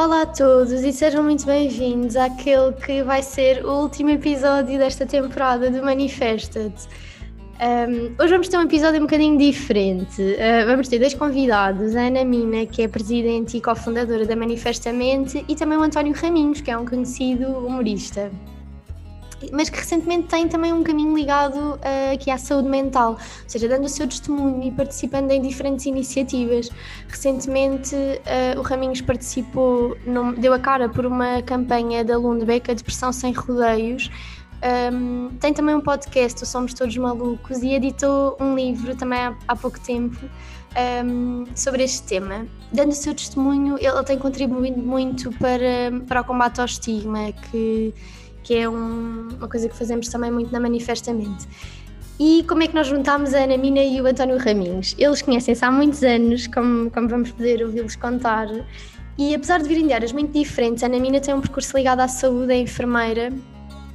Olá a todos e sejam muito bem-vindos àquele que vai ser o último episódio desta temporada do Manifesta-te. Um, hoje vamos ter um episódio um bocadinho diferente. Uh, vamos ter dois convidados, a Ana Mina, que é presidente e cofundadora da Manifestamente, e também o António Raminhos, que é um conhecido humorista mas que recentemente tem também um caminho ligado uh, aqui à saúde mental, ou seja, dando o seu testemunho e participando em diferentes iniciativas. Recentemente uh, o Raminhos participou, deu a cara por uma campanha da Lundbeck, a Depressão Sem Rodeios, um, tem também um podcast, o Somos Todos Malucos, e editou um livro também há, há pouco tempo um, sobre este tema. Dando o seu testemunho, ele tem contribuído muito para, para o combate ao estigma, que que é um, uma coisa que fazemos também muito na Manifestamente. E como é que nós juntámos a Ana Mina e o António Raminhos? Eles conhecem-se há muitos anos, como, como vamos poder ouvi-los contar, e apesar de virem de áreas muito diferentes, a Ana Mina tem um percurso ligado à saúde, é enfermeira,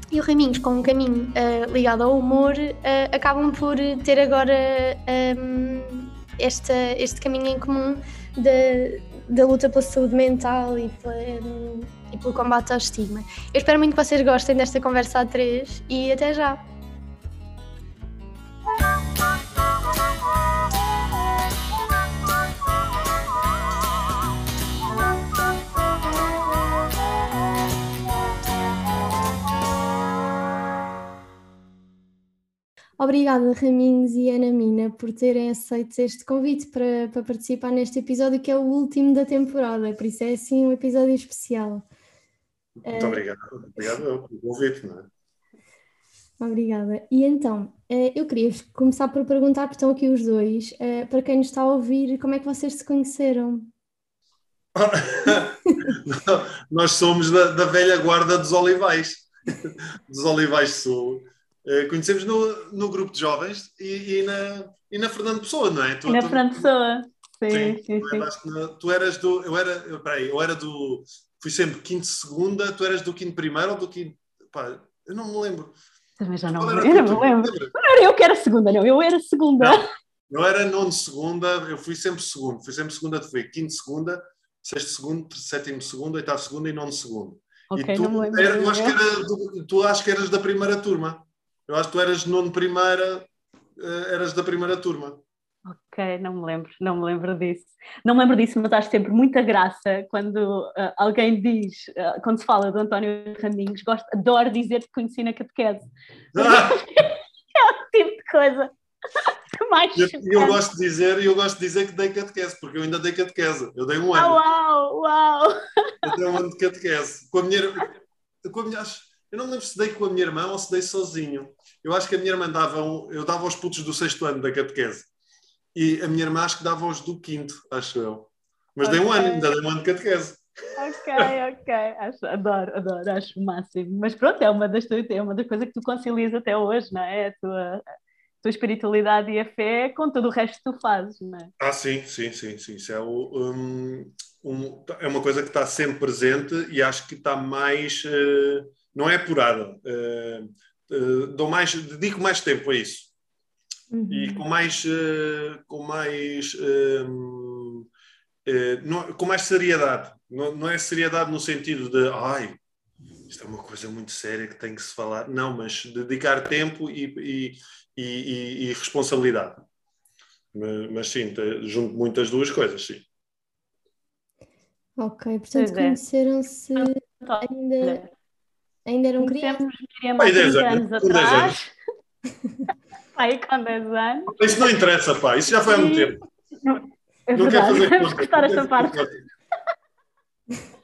e o Raminhos, com um caminho uh, ligado ao humor, uh, acabam por ter agora um, esta, este caminho em comum da, da luta pela saúde mental e pela, e pelo combate ao estigma. Eu espero muito que vocês gostem desta conversa a três e até já! Obrigada, Raminhos e Ana Mina, por terem aceito este convite para, para participar neste episódio, que é o último da temporada, por isso é assim um episódio especial. Muito obrigado. Obrigado pelo convite, não é? Obrigada. E então, uh, eu queria começar por perguntar, porque estão aqui os dois, uh, para quem nos está a ouvir, como é que vocês se conheceram? Nós somos da, da, velha guarda dos Olivais, dos Olivais Sul. conhecemos no, no grupo de jovens e, e, na, e na Fernando Pessoa, não é? Tu, na tu, Fernando Pessoa. Sim, sim, sim. sim. Na, tu eras do. Eu era. Peraí, eu era do fui sempre quinto segunda, tu eras do quinto primeiro ou do quinto. Pá, eu não me lembro. Também já não, me lembro. Eu não me lembro. Não era eu que era segunda, não, eu era segunda. Não, eu era nono segunda, eu fui sempre segundo. Fui sempre segunda, tu foi quinto segunda, sexto segundo, sétimo segundo, oitavo segundo e nono segundo. Okay, e tu, não era, eu acho que era, tu acho que eras da primeira turma. Eu acho que tu eras nono primeira, eh, eras da primeira turma. Ok, não me lembro, não me lembro disso. Não me lembro disso, mas acho sempre muita graça quando uh, alguém diz, uh, quando se fala do António Raminhos, gosto, adoro dizer que conheci na catequese. Ah! é o tipo de coisa que mais eu, eu gosto de dizer, eu gosto de dizer que dei catequese, porque eu ainda dei catequese. Eu dei um ano. Oh, uau, uau! Eu dei um ano de catequese. Com a minha, com a minha, eu não lembro se dei com a minha irmã ou se dei sozinho. Eu acho que a minha irmã dava, um, eu dava aos putos do sexto ano da catequese e a minha irmã acho que dava os do quinto, acho eu. Mas okay. dei um ano, ainda dei um ano de catequese. Ok, ok. Acho, adoro, adoro, acho o máximo. Mas pronto, é uma das, é uma das coisas que tu concilias até hoje, não é? A tua, tua espiritualidade e a fé com todo o resto que tu fazes, não é? Ah, sim, sim, sim, sim. Isso é, um, um, é uma coisa que está sempre presente e acho que está mais. Uh, não é apurada. Uh, uh, dou mais, dedico mais tempo a isso uhum. e com mais, uh, com mais, uh, não, com mais seriedade. Não, não é seriedade no sentido de, ai, isto é uma coisa muito séria que tem que se falar. Não, mas dedicar tempo e, e, e, e responsabilidade. Mas, mas sim, junto muitas duas coisas, sim. Ok, portanto é. conheceram-se ainda, ainda eram crianças. Há 10 anos, anos atrás. Aí com 10 anos. Isso não interessa, pá, isso já foi há muito tempo. É não quero fazer Vamos cortar esta parte.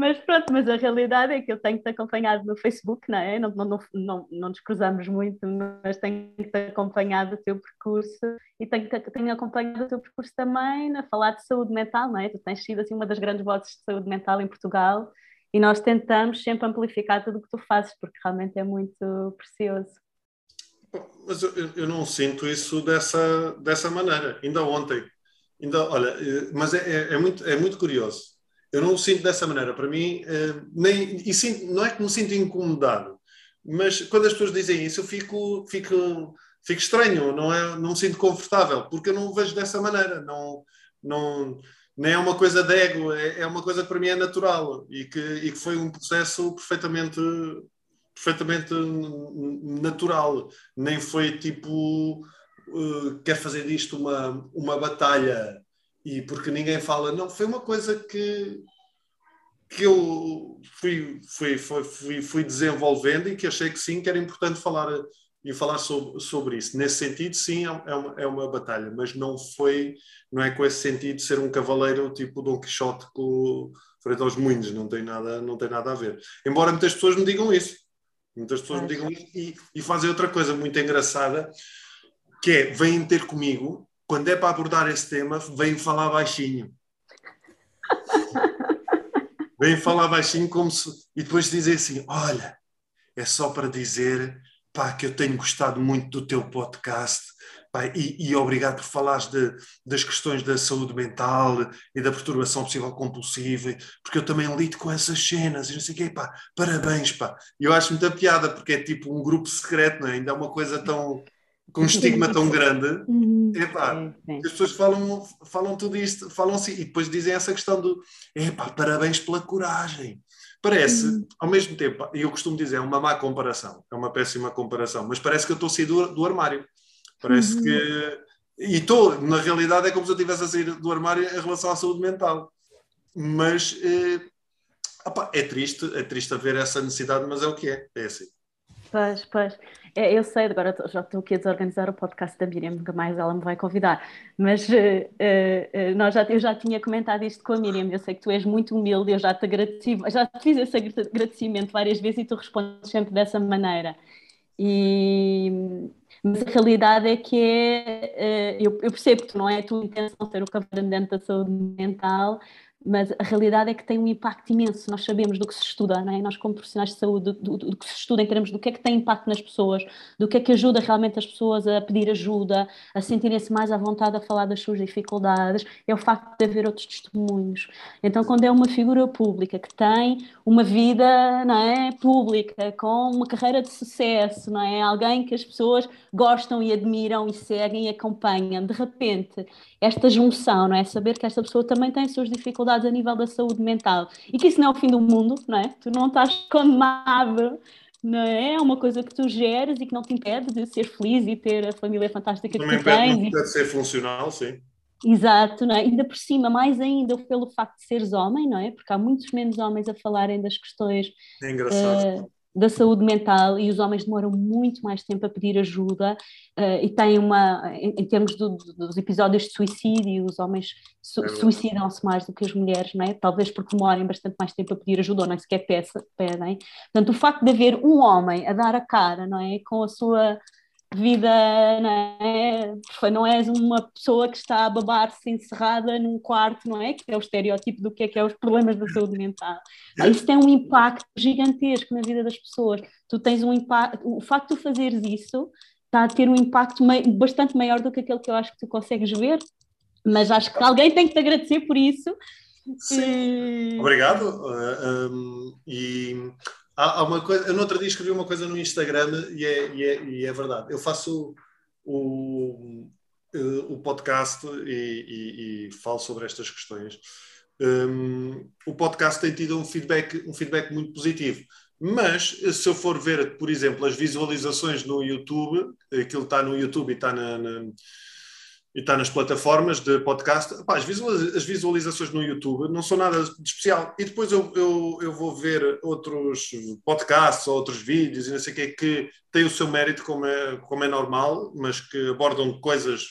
Mas pronto, mas a realidade é que eu tenho-te acompanhado no Facebook, não é? Não, não, não, não nos cruzamos muito, mas tenho-te acompanhado o teu percurso e tenho, tenho acompanhado o teu percurso também a falar de saúde mental, não é? Tu tens sido assim, uma das grandes vozes de saúde mental em Portugal e nós tentamos sempre amplificar tudo o que tu fazes, porque realmente é muito precioso. Mas eu, eu, não sinto isso dessa, dessa maneira. Ainda ontem. Ainda, olha, eh, mas é, é, é, muito, é muito curioso. Eu não o sinto dessa maneira. Para mim, eh, nem, e não é que me sinto incomodado, mas quando as pessoas dizem isso, eu fico, fico, fico estranho, não, é, não me sinto confortável, porque eu não o vejo dessa maneira. Não, não, nem é uma coisa de ego, é, é uma coisa que para mim é natural e que, e que foi um processo perfeitamente, perfeitamente natural. Nem foi tipo, uh, quer fazer disto uma, uma batalha e porque ninguém fala. Não, foi uma coisa que, que eu fui, fui, fui, fui, desenvolvendo e que achei que sim, que era importante falar e falar sobre, sobre isso. Nesse sentido, sim, é, é uma, é uma batalha, mas não foi, não é com esse sentido de ser um cavaleiro tipo Dom Quixote com, frente aos moinhos, não tem, nada, não tem nada a ver. Embora muitas pessoas me digam isso, muitas pessoas me digam isso e, e fazem outra coisa muito engraçada, que é, vêm ter comigo, quando é para abordar esse tema, vêm falar baixinho. vêm falar baixinho como se... E depois dizem assim, olha, é só para dizer pá, que eu tenho gostado muito do teu podcast. Pá, e, e, obrigado por falares de, das questões da saúde mental e da perturbação obsessiva compulsiva, porque eu também lido com essas cenas e não sei o quê, pá, parabéns, pá. E eu acho muita piada, porque é tipo um grupo secreto, não é? ainda é uma coisa tão, com um estigma tão grande, uhum. epá, as pessoas falam, falam tudo isto, falam assim, e depois dizem essa questão do, epá, parabéns pela coragem, Parece, uhum. ao mesmo tempo, e eu costumo dizer, é uma má comparação, é uma péssima comparação, mas parece que eu estou a sair do, do armário. Parece uhum. que. E estou, na realidade, é como se eu estivesse a sair do armário em relação à saúde mental. Mas eh, opa, é triste, é triste haver essa necessidade, mas é o que é, é assim. Pois, pois. É, eu sei, agora já estou aqui a desorganizar o podcast da Miriam, nunca mais ela me vai convidar. Mas uh, uh, nós já, eu já tinha comentado isto com a Miriam, eu sei que tu és muito humilde, eu já te agradeci, já te fiz esse agradecimento várias vezes e tu respondes sempre dessa maneira. E, mas a realidade é que é, eu, eu percebo que não é a tua intenção ser o cavaleiro dentro da saúde mental, mas a realidade é que tem um impacto imenso. Nós sabemos do que se estuda, não é? nós, como profissionais de saúde, do, do, do, que se estuda em termos do que é que tem impacto nas pessoas, do que é que ajuda realmente as pessoas a pedir ajuda, a sentirem-se mais à vontade a falar das suas dificuldades, é o facto de haver outros testemunhos. Então, quando é uma figura pública que tem uma vida não é, pública, com uma carreira de sucesso, não é? alguém que as pessoas gostam e admiram e seguem e acompanham, de repente, esta junção, não é? saber que esta pessoa também tem as suas dificuldades dificuldades a nível da saúde mental e que isso não é o fim do mundo, não é? Tu não estás condenado, não é? É uma coisa que tu geres e que não te impede de ser feliz e ter a família fantástica não que tu tens. Não impede de ser funcional, sim. Exato, não é? ainda por cima, mais ainda pelo facto de seres homem, não é? Porque há muitos menos homens a falarem das questões é engraçado. Uh, da saúde mental e os homens demoram muito mais tempo a pedir ajuda uh, e têm uma, em, em termos do, dos episódios de suicídio, os homens su é suicidam-se mais do que as mulheres, não é? talvez porque demorem bastante mais tempo a pedir ajuda ou nem sequer peça, pedem. Portanto, o facto de haver um homem a dar a cara, não é? Com a sua vida, não é? Não és uma pessoa que está a babar-se encerrada num quarto, não é? Que é o estereótipo do que é que é os problemas da saúde mental. Isso tem um impacto gigantesco na vida das pessoas. Tu tens um impacto, o facto de fazeres isso está a ter um impacto bastante maior do que aquele que eu acho que tu consegues ver, mas acho que alguém tem que te agradecer por isso. Sim. E... Obrigado. Uh, um, e Há, há uma coisa, eu no outro dia escrevi uma coisa no Instagram e é, e é, e é verdade. Eu faço o, o, o podcast e, e, falo sobre estas questões. Um, o podcast tem tido um feedback, um feedback muito positivo. Mas, se eu for ver, por exemplo, as visualizações no YouTube, aquilo está no YouTube e está na, na e está nas plataformas de podcast. Pá, as, visualizações no YouTube não são nada de especial. E depois eu, eu, eu vou ver outros podcasts ou outros vídeos e não sei o que que têm o seu mérito, como é, como é normal, mas que abordam coisas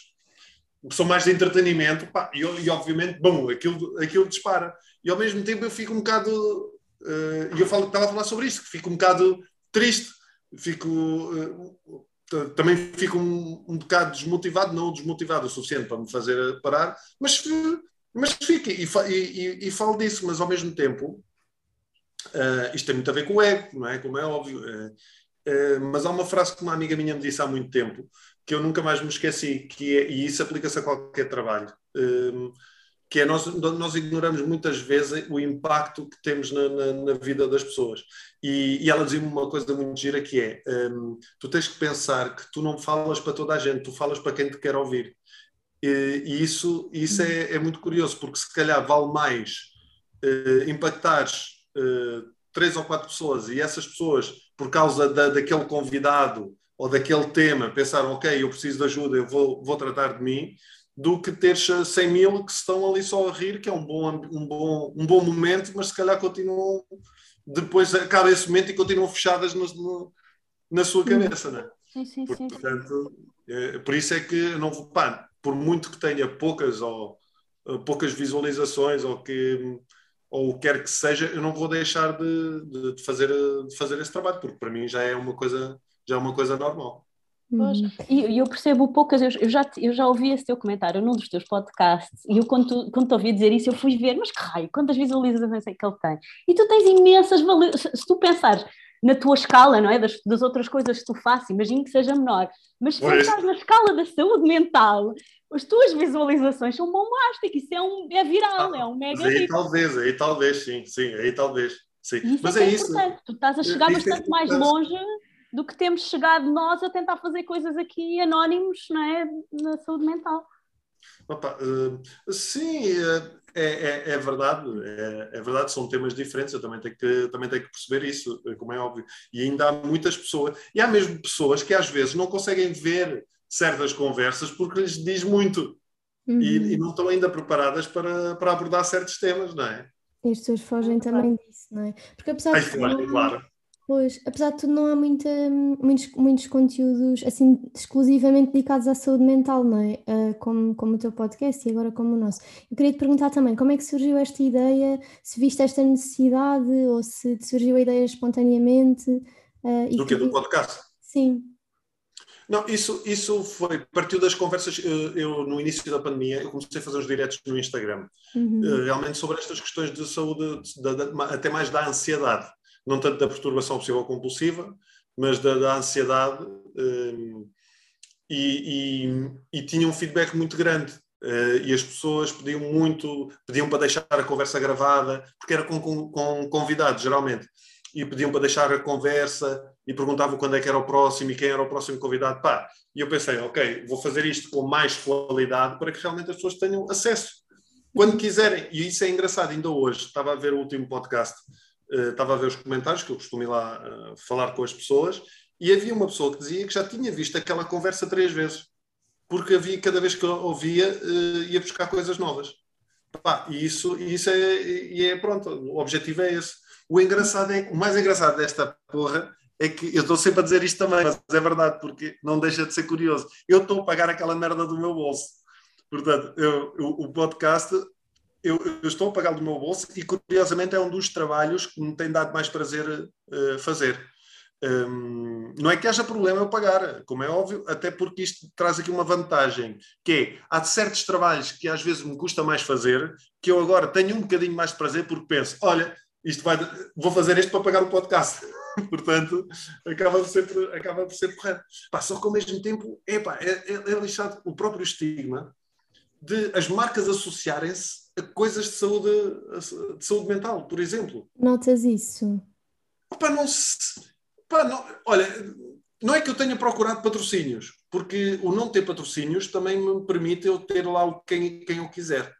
que são mais de entretenimento. Pá, e, e obviamente, bom, aquilo, aquilo dispara. E ao mesmo tempo eu fico um bocado. Uh, e eu falo, estava a falar sobre isso, que fico um bocado triste. Fico. Uh, também fico um, um bocado desmotivado, não desmotivado o suficiente para me fazer parar, mas, mas fico e, e, e falo disso, mas ao mesmo tempo uh, isto tem muito a ver com o ego, não é? Como é óbvio. Uh, uh, mas há uma frase que uma amiga minha me disse há muito tempo, que eu nunca mais me esqueci, que é, e isso aplica-se a qualquer trabalho que é nós, nós ignoramos muitas vezes o impacto que temos na, na, na vida das pessoas. E, e ela dizia-me uma coisa muito gira que é, um, tu tens que pensar que tu não falas para toda a gente, tu falas para quem te quer ouvir. E, e isso, isso é, é, muito curioso, porque se calhar vale mais uh, impactares uh, três ou quatro pessoas e essas pessoas, por causa da, daquele convidado ou daquele tema, pensaram, ok, eu preciso de ajuda, eu vou, vou tratar de mim, do que teres 100 mil que estão ali só a rir, que é um bom, um bom, um bom momento, mas se calhar continuam, depois acaba esse momento e continuam fechadas no, no, na sua cabeça, não é? Sim, sim, sim. Portanto, é, por isso é que não pá, por muito que tenha poucas ou poucas visualizações ou que ou o que quer que seja, eu não vou deixar de, de, fazer, de fazer esse trabalho, porque para mim já é uma coisa, já é uma coisa normal. Pois, uhum. e eu percebo poucas, eu, eu, já, eu já ouvi esse teu comentário num dos teus podcasts, e eu quando, tu, quando te ouvi dizer isso, eu fui ver, mas que raio, quantas visualizações é que ele tem? E tu tens imensas se tu pensares na tua escala, não é? Das, das outras coisas que tu fazes, imagino que seja menor, mas se pensares na escala da saúde mental, as tuas visualizações são bombásticas, isso é, um, é viral, ah, é um mega aí talvez, aí talvez, sim, sim, aí talvez. Sim. Isso mas é, é isso. Importante. Tu estás a chegar isso bastante é mais longe do que temos chegado nós a tentar fazer coisas aqui anónimos, não é? Na saúde mental. Opa, uh, sim, uh, é, é, é, verdade, é, é, verdade, são temas diferentes, eu também tenho, que, também tenho que perceber isso, como é óbvio. E ainda há muitas pessoas, e há mesmo pessoas que às vezes não conseguem ver certas conversas porque lhes diz muito uhum. e, e, não estão ainda preparadas para, para abordar certos temas, não é? E as pessoas fogem também disso, não é? Porque apesar de. Claro, claro. Pois, apesar de tudo, não há muita, muitos, muitos conteúdos assim exclusivamente dedicados à saúde mental, não é? Uh, como, como o teu podcast e agora como o nosso. Eu queria te perguntar também como é que surgiu esta ideia, se viste esta necessidade ou se te surgiu a ideia espontaneamente. Uh, do que do podcast? Sim. Não, isso, isso foi, partiu das conversas, eu, eu, no início da pandemia, eu comecei a fazer uns diretos no Instagram, uhum. uh, realmente sobre estas questões de saúde, de, de, de, até mais da ansiedade não tanto da perturbação obsessiva compulsiva, mas da, da ansiedade, um, e, e, e, tinha um feedback muito grande. Uh, e as pessoas pediam muito, pediam para deixar a conversa gravada, porque era com, com, com convidados, geralmente, e pediam para deixar a conversa e perguntavam quando é que era o próximo e quem era o próximo convidado. Pá, e eu pensei, ok, vou fazer isto com mais qualidade para que realmente as pessoas tenham acesso quando quiserem. E isso é engraçado, ainda hoje, estava a ver o último podcast estava a ver os comentários, que eu costumo ir lá uh, falar com as pessoas, e havia uma pessoa que dizia que já tinha visto aquela conversa três vezes, porque havia, cada vez que eu ouvia, uh, ia buscar coisas novas. Pá, e isso, isso é, é pronto, o objetivo é esse. O engraçado é, o mais engraçado desta porra é que eu estou sempre a dizer isto também, mas é verdade, porque não deixa de ser curioso. Eu estou a pagar aquela merda do meu bolso. Portanto, eu, eu, o podcast eu, eu, estou a pagar do meu bolso e, curiosamente, é um dos trabalhos que me tem dado mais prazer uh, fazer. Um, não é que haja problema eu pagar, como é óbvio, até porque isto traz aqui uma vantagem, que é, há certos trabalhos que às vezes me custa mais fazer, que eu agora tenho um bocadinho mais de prazer porque penso, olha, isto vai, vou fazer isto para pagar o podcast. Portanto, acaba por ser, acaba por ser correto. Pá, só que ao mesmo tempo, epá, é, é, é lixado o próprio estigma de as marcas associarem-se coisas de saúde, de saúde mental, por exemplo. Notas isso? Opa, não se, opa, não, olha, não é que eu tenha procurado patrocínios, porque o não ter patrocínios também me permite eu ter lá quem, quem eu quiser.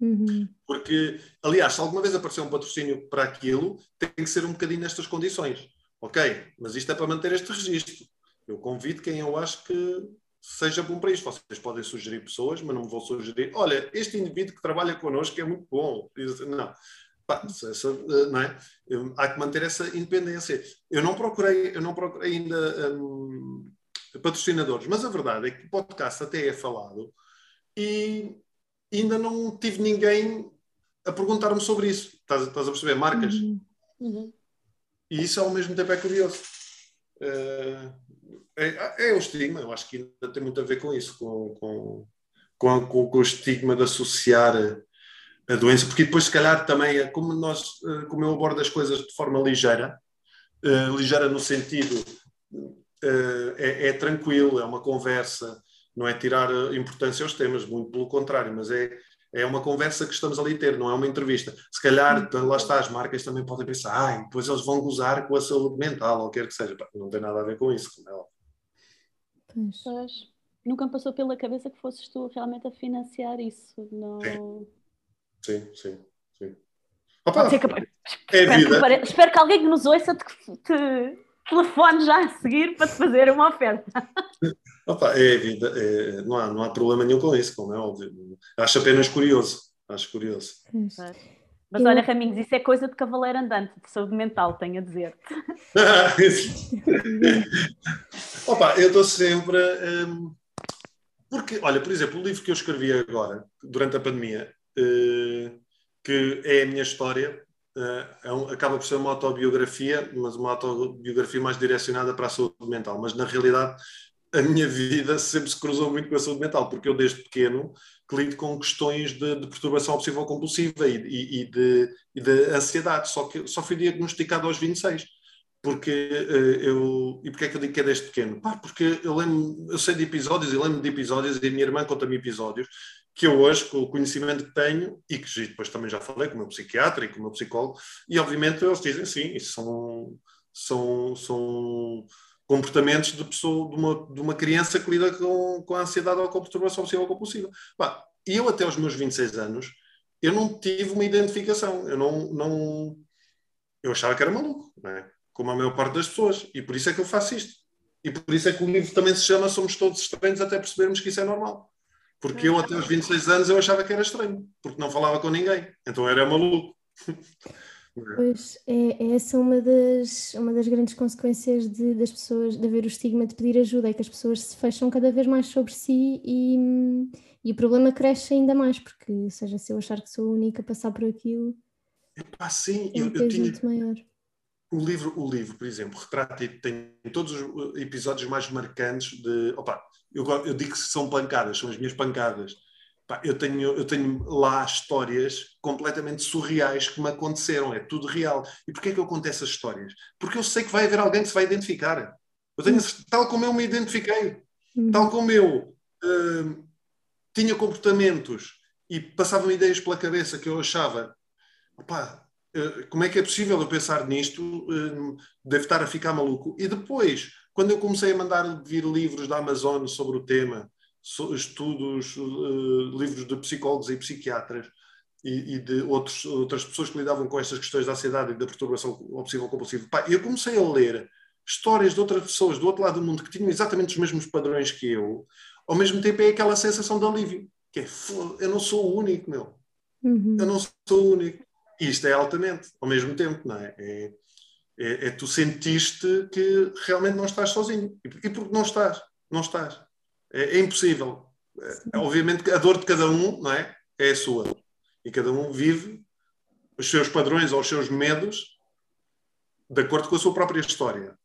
Uhum. Porque, aliás, se alguma vez aparecer um patrocínio para aquilo, tem que ser um bocadinho nestas condições. Ok, mas isto é para manter este registro. Eu convido quem eu acho que seja bom para isto. Vocês podem sugerir pessoas, mas não vou sugerir. Olha, este indivíduo que trabalha connosco é muito bom. Não. Pá, essa, não é? Há que manter essa independência. Eu não procurei, eu não procurei ainda um, patrocinadores, mas a verdade é que o podcast até é falado e ainda não tive ninguém a perguntar-me sobre isso. Estás, estás, a perceber? Marcas. Uhum. Uhum. E isso ao mesmo tempo é curioso. Uh, é, é o estigma, eu acho que ainda tem muito a ver com isso, com, com, com, com, o estigma de associar a, a, doença, porque depois, se calhar, também é como, nós, eh, como eu abordo as coisas de forma ligeira, uh, ligeira no sentido uh, é, é, tranquilo, é uma conversa, não é tirar importância aos temas, muito pelo contrário, mas é, é uma conversa que estamos ali a ter, não é uma entrevista. Se calhar, lá está, as marcas também podem pensar, ah, depois eles vão gozar com a saúde mental, ou quer que seja. Não tem nada a ver com isso, como é óbvio. Pois. nunca me passou pela cabeça que fosses tu realmente a financiar isso. No... Sim, sim, sim. Opa, que... é espero, que pare... espero, que alguém que nos ouça te, te telefone já a seguir para te fazer uma oferta. Opa, é a vida, é... Não, há, não há problema nenhum com isso, como é óbvio. Acho apenas curioso. Acho curioso. Mas olha, Raminhos, isso é coisa de cavaleiro andante, de saúde mental, tenho a dizer. Opa, eu estou sempre. Um, porque, olha, por exemplo, o livro que eu escrevi agora, durante a pandemia, uh, que é a minha história, uh, é um, acaba por ser uma autobiografia, mas uma autobiografia mais direcionada para a saúde mental. Mas, na realidade, a minha vida sempre se cruzou muito com a saúde mental, porque eu, desde pequeno, que lido com questões de, de perturbação obsessiva compulsiva e, e, e, de, e, de, ansiedade, só que só fui diagnosticado aos 26. Porque uh, eu. E porquê é que eu digo que é desde pequeno? Pá, porque eu lembro, eu sei de episódios e lembro de episódios, e a minha irmã conta-me episódios que eu hoje, com o conhecimento que tenho, e que depois também já falei com o meu psiquiatra e com o meu psicólogo, e obviamente eles dizem sim, isso são, são, são comportamentos de, pessoa, de, uma, de uma criança que lida com, com a ansiedade ou com a perturbação obsessiva compulsiva. E eu, até aos meus 26 anos, eu não tive uma identificação. Eu não, não eu achava que era maluco, é? como a maior parte das pessoas. E por isso é que eu faço isto. E por isso é que o livro também se chama Somos Todos Estranhos até percebermos que isso é normal. Porque eu, até aos 26 anos, eu achava que era estranho, porque não falava com ninguém. Então era maluco. Pois é, é essa uma das, uma das grandes consequências de, das pessoas, de haver o estigma de pedir ajuda, é que as pessoas se fecham cada vez mais sobre si e, e o problema cresce ainda mais, porque, seja, se eu achar que sou a única a passar por aquilo. Epá, sim, é um eu, eu tinha. Muito maior. O livro, o livro, por exemplo, retrata tem todos os episódios mais marcantes de. Opa, eu, eu digo que são pancadas, são as minhas pancadas Pá, eu, tenho, eu tenho lá histórias completamente surreais que me aconteceram, é tudo real. E porquê é que eu conto essas histórias? Porque eu sei que vai haver alguém que se vai identificar. Eu tenho, tal como eu me identifiquei, uhum. tal como eu uh, tinha comportamentos e passavam ideias pela cabeça que eu achava, opá, uh, como é que é possível eu pensar nisto? Uh, deve estar a ficar maluco. E depois, quando eu comecei a mandar vir livros da Amazon sobre o tema, estudos, uh, livros de psicólogos e psiquiatras e, e, de outros, outras pessoas que lidavam com estas questões da ansiedade e da perturbação obsessiva compulsiva. Pá, eu comecei a ler histórias de outras pessoas do outro lado do mundo que tinham exatamente os mesmos padrões que eu, ao mesmo tempo é aquela sensação de alívio, que é, eu não sou o único, meu. Uhum. Eu não sou o único. E isto é altamente, ao mesmo tempo, não é? É, é, é tu sentiste que realmente não estás sozinho. E, e porque não estás? Não estás. É, é impossível. É, obviamente a dor de cada um não é? é a sua. E cada um vive os seus padrões ou os seus medos de acordo com a sua própria história.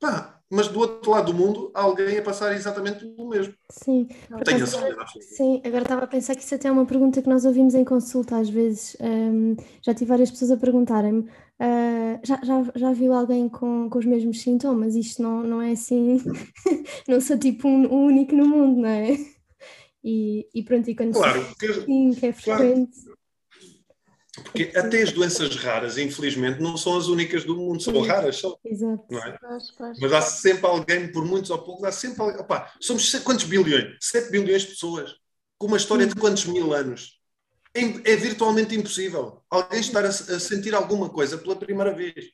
Pá, mas do outro lado do mundo há alguém a passar exatamente o mesmo. Sim, Tenho a Sim, agora estava a pensar que isso até é uma pergunta que nós ouvimos em consulta às vezes. Um, já tive várias pessoas a perguntarem-me Uh, já, já, já viu alguém com, com os mesmos sintomas? Isto não, não é assim, não sou tipo um, um, único no mundo, não é? E, e pronto, e quando claro, porque, sim, que é frequente. Claro. Porque até as doenças raras, infelizmente, não são as únicas do mundo, são sim. raras só. Exato. Não é? Mas há sempre alguém, por muitos ou poucos, há sempre alguém. Opa, somos quantos bilhões? 7 bilhões de pessoas, com uma história de quantos mil anos? É, é virtualmente impossível alguém estar a, a, sentir alguma coisa pela primeira vez.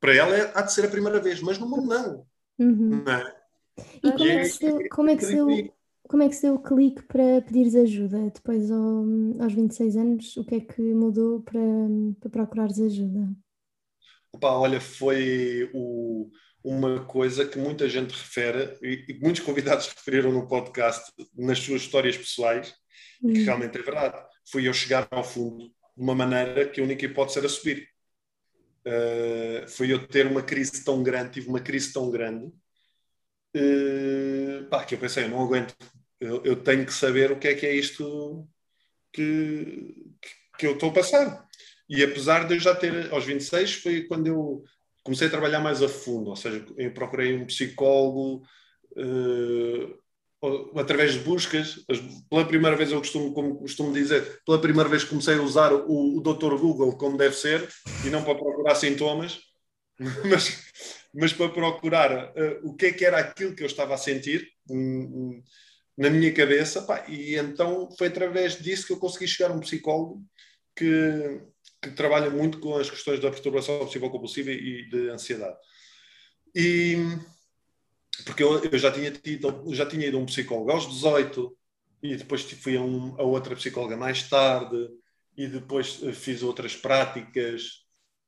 Para ela é, há de ser a primeira vez, mas no mundo não. Uhum. não é? E como é, que se deu, como é que se deu, como é que se deu o clique para pedires ajuda? Depois, ao, aos 26 anos, o que é que mudou para, para procurares ajuda? Opa, olha, foi o, uma coisa que muita gente refere e, e muitos convidados referiram no podcast nas suas histórias pessoais, e que hum. realmente é verdade. Foi eu chegar ao fundo de uma maneira que a única hipótese era subir. Uh, foi eu ter uma crise tão grande, tive uma crise tão grande, uh, pá, que eu pensei, eu não aguento, eu, eu, tenho que saber o que é que é isto que, que eu estou a passar. E apesar de eu já ter, aos 26, foi quando eu comecei a trabalhar mais a fundo, ou seja, eu procurei um psicólogo, uh, através de buscas, pela primeira vez eu costumo, como costumo dizer, pela primeira vez comecei a usar o, o Dr. Google como deve ser e não para procurar sintomas, mas, mas para procurar uh, o que é que era aquilo que eu estava a sentir um, na minha cabeça, pá, e então foi através disso que eu consegui chegar a um psicólogo que, que trabalha muito com as questões da perturbação obsessiva compulsiva e de ansiedade. E porque eu, eu já tinha tido, já tinha ido a um psicólogo aos 18 e depois fui a, um, a outra psicóloga mais tarde e depois eh, fiz outras práticas,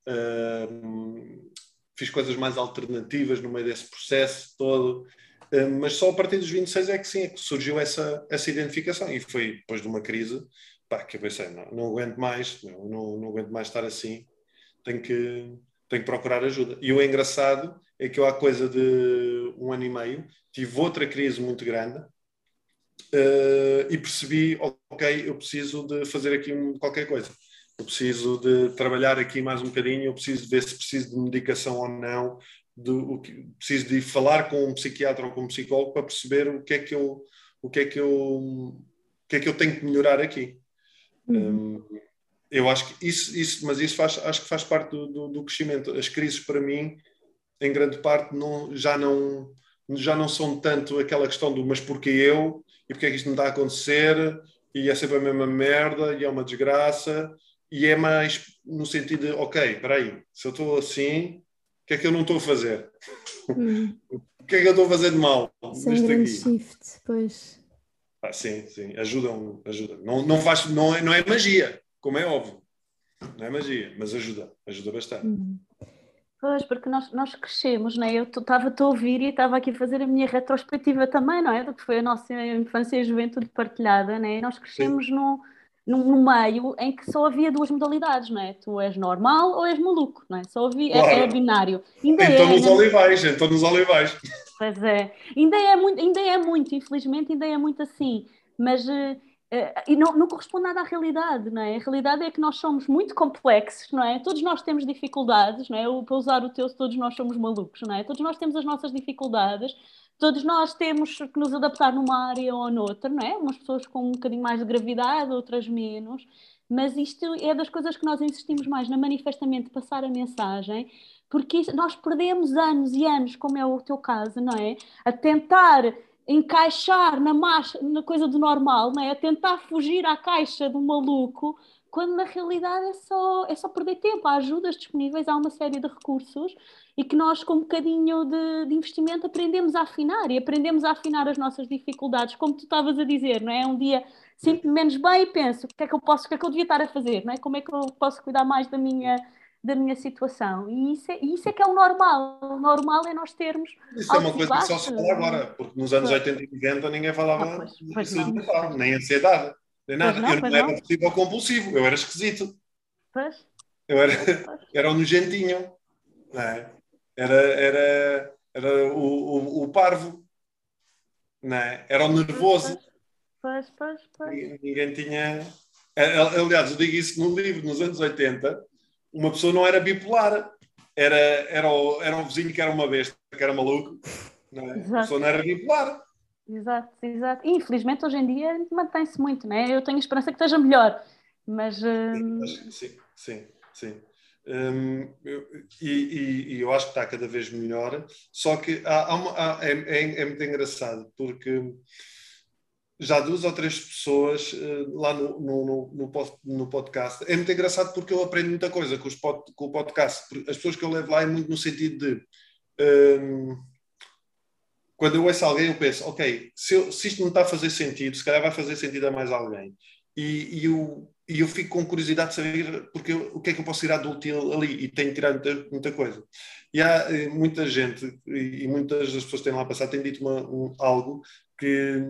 uh, fiz coisas mais alternativas no meio desse processo todo, uh, mas só a partir dos 26 é que sim, é que surgiu essa, essa identificação e foi depois de uma crise pá, que eu pensei, não, não aguento mais, não, não, não aguento mais estar assim, tenho que, tenho que procurar ajuda. E o engraçado é que eu há coisa de um ano e meio tive outra crise muito grande uh, e percebi, ok, eu preciso de fazer aqui qualquer coisa. Eu preciso de trabalhar aqui mais um bocadinho, eu preciso ver se preciso de medicação ou não, de, o que, preciso de falar com um psiquiatra ou com um psicólogo para perceber o que é que eu, o que é que eu, o que é que eu tenho que melhorar aqui. Uhum. Um, eu acho que isso, isso, mas isso faz, acho que faz parte do, do, do crescimento. As crises para mim, em grande parte, não, já não já não são tanto aquela questão do mas porquê eu e porque é que isto não está a acontecer e é sempre a mesma merda e é uma desgraça e é mais no sentido de ok, espera aí, se eu estou assim, o que é que eu não estou a fazer? Hum. o que é que eu estou a fazer de mal? Sem grande aqui? shift, pois. Ah, sim, sim, ajudam, ajuda. Não, não, faz, não, é, não é magia, como é óbvio. Não é magia, mas ajuda, ajuda bastante. Hum. Pois, porque nós, nós crescemos, não é? Eu estava a ouvir e estava aqui a fazer a minha retrospectiva também, não é? Do que foi a nossa infância e juventude partilhada, não é? Nós crescemos num, num, meio em que só havia duas modalidades, não é? Tu és normal ou és maluco, não é? Só havia, claro. é, é binário. Ainda então é, nos olivais, então nos olivais. Pois é. Ainda é muito, ainda é muito, infelizmente ainda é muito assim. Mas Uh, e não, não, corresponde nada à realidade, não é? A realidade é que nós somos muito complexos, não é? Todos nós temos dificuldades, não é? Para usar o teu, todos nós somos malucos, não é? Todos nós temos as nossas dificuldades, todos nós temos que nos adaptar numa área ou noutra, não é? Umas pessoas com um bocadinho mais de gravidade, outras menos, mas isto é das coisas que nós insistimos mais na manifestamente passar a mensagem, porque nós perdemos anos e anos, como é o teu caso, não é? A tentar encaixar na, marcha, na coisa do normal, não é? A tentar fugir à caixa do maluco, quando na realidade é só, é só perder tempo. Há ajudas disponíveis, há uma série de recursos e que nós, com um bocadinho de, de investimento, aprendemos a afinar e aprendemos a afinar as nossas dificuldades, como tu estavas a dizer, não é? Um dia sinto-me menos bem e penso o que é que eu posso, o que é que eu devia estar a fazer, não é? Como é que eu posso cuidar mais da minha da minha situação. E isso é, isso é que é o normal. O normal é nós termos. Isso é uma coisa que só se fala agora, porque nos anos pois. 80 e 90 ninguém falava ah, pois, pois não. nem ansiedade, nem nada. Não, eu não era possível compulsivo, eu era esquisito. Pois. Eu era, era um nojentinho. Não é? Era, era, era o, o, o parvo. Não é? Era o nervoso. Pois, pois, pois. Ninguém tinha. Aliás, eu digo isso no livro, nos anos 80 uma pessoa não era bipolar, era, era, o, era um vizinho que era uma besta, que era maluco, não é? a pessoa não era bipolar. Exato, exato. E, infelizmente hoje em dia mantém-se muito, né? Eu tenho esperança que esteja melhor, mas. Hum... Sim, sim, sim. Hum, eu, e, e, e, eu acho que está cada vez melhor, só que há, há uma, há, é, é, é muito engraçado, porque já duas ou três pessoas uh, lá no, no, no, no, podcast. É muito engraçado porque eu aprendo muita coisa com, pod, com o podcast. As pessoas que eu levo lá é muito no sentido de. Um, ehm, quando eu ouço alguém, eu penso, ok, se, eu, se, isto não está a fazer sentido, se calhar vai fazer sentido a mais alguém. E, e, eu, e eu fico com curiosidade de saber porque eu, o que é que eu posso tirar do útil ali e tenho tirado muita, muita coisa. E há eh, muita gente, e, e muitas das pessoas que têm lá passado, têm dito uma, um, algo que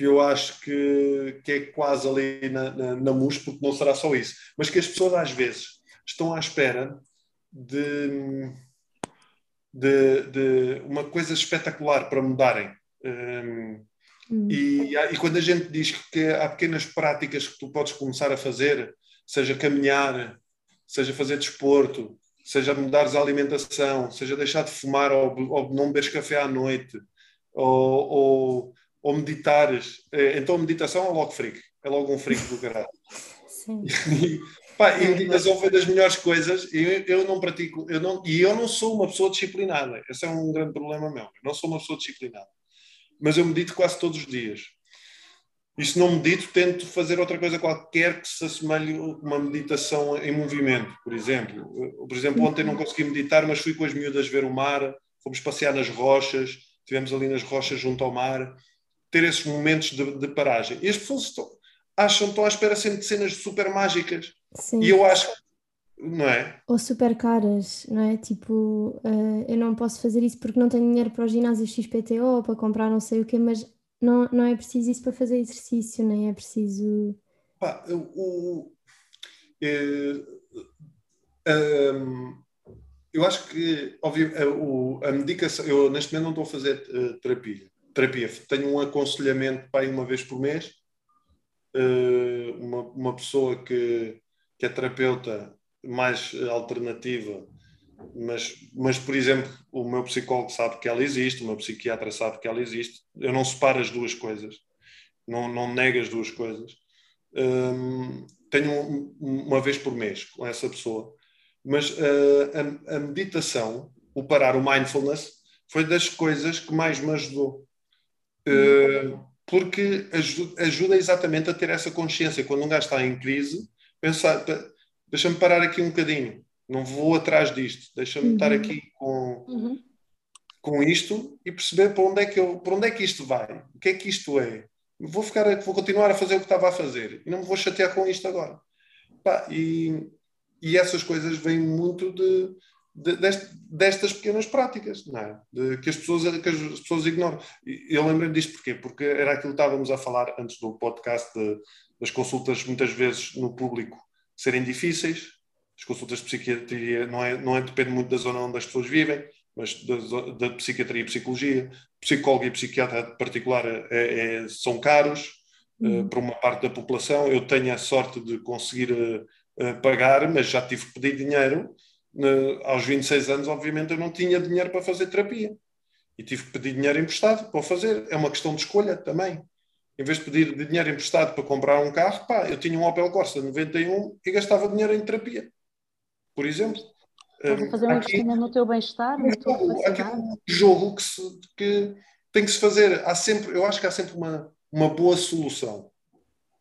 que eu acho que, que é quase ali na, na, na mus, porque não será só isso, mas que as pessoas às vezes estão à espera de, de, de uma coisa espetacular para mudarem. Um, hum. e, e quando a gente diz que há pequenas práticas que tu podes começar a fazer, seja caminhar, seja fazer desporto, seja mudares a alimentação, seja deixar de fumar ou, ou não beberes café à noite, ou, ou ou meditares, eh, então meditação é logo freak, é logo um freak do caralho. Sim. E, Pá, e a meditação foi das melhores coisas. Eu, eu não pratico, eu não, e eu não sou uma pessoa disciplinada. Esse é um grande problema meu. Eu não sou uma pessoa disciplinada. Mas eu medito quase todos os dias. E se não medito, tento fazer outra coisa qualquer que se assemelhe a uma meditação em movimento, por exemplo. Por exemplo, ontem não consegui meditar, mas fui com as miúdas ver o mar, fomos passear nas rochas, estivemos ali nas rochas junto ao mar, ter esses momentos de, de paragem. E as pessoas estão, acham estão à espera sempre de cenas super mágicas. Sim. E eu acho não é? Ou super caras, não é? Tipo, uh, eu não posso fazer isso porque não tenho dinheiro para o ginásio XPTO, para comprar não sei o quê, mas não, não é preciso isso para fazer exercício, nem é preciso. Pá, o, é, um, eu acho que óbvio, a, medicação, eu neste momento não estou a fazer terapia. Terapia. Tenho um aconselhamento para uma vez por mês. Uh, uma, uma pessoa que, que é terapeuta mais alternativa mas, mas, por exemplo, o meu psicólogo sabe que ela existe, o meu psiquiatra sabe que ela existe. Eu não separo as duas coisas, não, não nego as duas coisas. Um, tenho uma vez por mês com essa pessoa, mas uh, a, a, meditação, o parar, o mindfulness, foi das coisas que mais me ajudou. Uh, porque ajuda, ajuda, exatamente a ter essa consciência. Quando um gajo está em crise, pensar, deixa-me parar aqui um bocadinho não vou atrás disto, deixa-me uhum. estar aqui com, uhum. com isto e perceber para onde, é que eu, para onde é que isto vai, o que é que isto é. Vou, ficar, vou continuar a fazer o que estava a fazer e não me vou chatear com isto agora. Pá, e, e essas coisas vêm muito de, de, destas pequenas práticas, não é? de, que, as pessoas, que as pessoas ignoram. E eu lembro-me disto porquê? Porque era aquilo que estávamos a falar antes do podcast de, das consultas, muitas vezes no público, serem difíceis, as consultas de psiquiatria não, é, não é, depende muito da zona onde as pessoas vivem, mas da, da psiquiatria e psicologia. Psicólogo e psiquiatra em particular é, é, são caros uhum. uh, para uma parte da população. Eu tenho a sorte de conseguir uh, uh, pagar, mas já tive que pedir dinheiro. Aos 26 anos, obviamente, eu não tinha dinheiro para fazer terapia. E tive que pedir dinheiro emprestado para fazer. É uma questão de escolha também. Em vez de pedir dinheiro emprestado para comprar um carro, pá, eu tinha um Opel Corsa 91 e gastava dinheiro em terapia por exemplo. Estás a fazer um investimento no teu bem-estar, no teu um jogo que, se, que tem que se fazer. Há sempre, eu acho que há sempre uma, uma boa solução.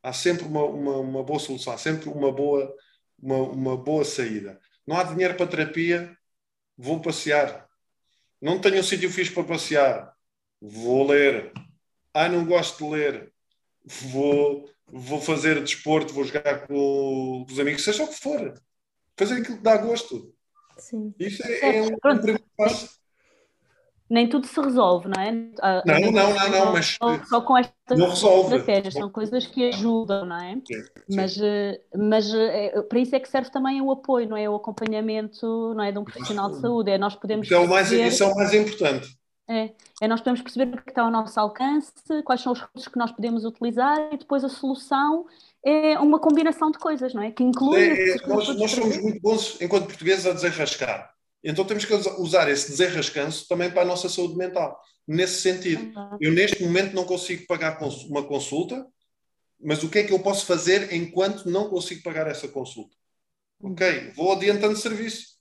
Há sempre uma, uma, uma boa solução, há sempre uma boa, uma, uma boa saída. Não há dinheiro para terapia, vou passear. Não tenho um sítio fixe para passear, vou ler. Ah, não gosto de ler, vou, vou fazer desporto, vou jogar com os amigos, seja o que for fazer aquilo que dá gosto. Sim. Isso é, é um, primeiro passo. Nem tudo se resolve, não é? Não, não, não, não, mas só com estas estratégias, são coisas que ajudam, não é? Sim, sim. Mas, eh, mas é, para isso é que serve também o apoio, não é? O acompanhamento, não é? De um profissional de saúde. É nós podemos. Isso é o mais, isso é o mais importante. É, é nós podemos perceber o que está ao nosso alcance, quais são os recursos que nós podemos utilizar e depois a solução é uma combinação de coisas, não é? Que inclui. É, é, nós, nós somos muito bons, enquanto portugueses, a desenrascar. Então temos que usar esse desenrascanço também para a nossa saúde mental. Nesse sentido, uhum. eu neste momento não consigo pagar uma consulta, mas o que é que eu posso fazer enquanto não consigo pagar essa consulta? Ok, vou adiantando serviço.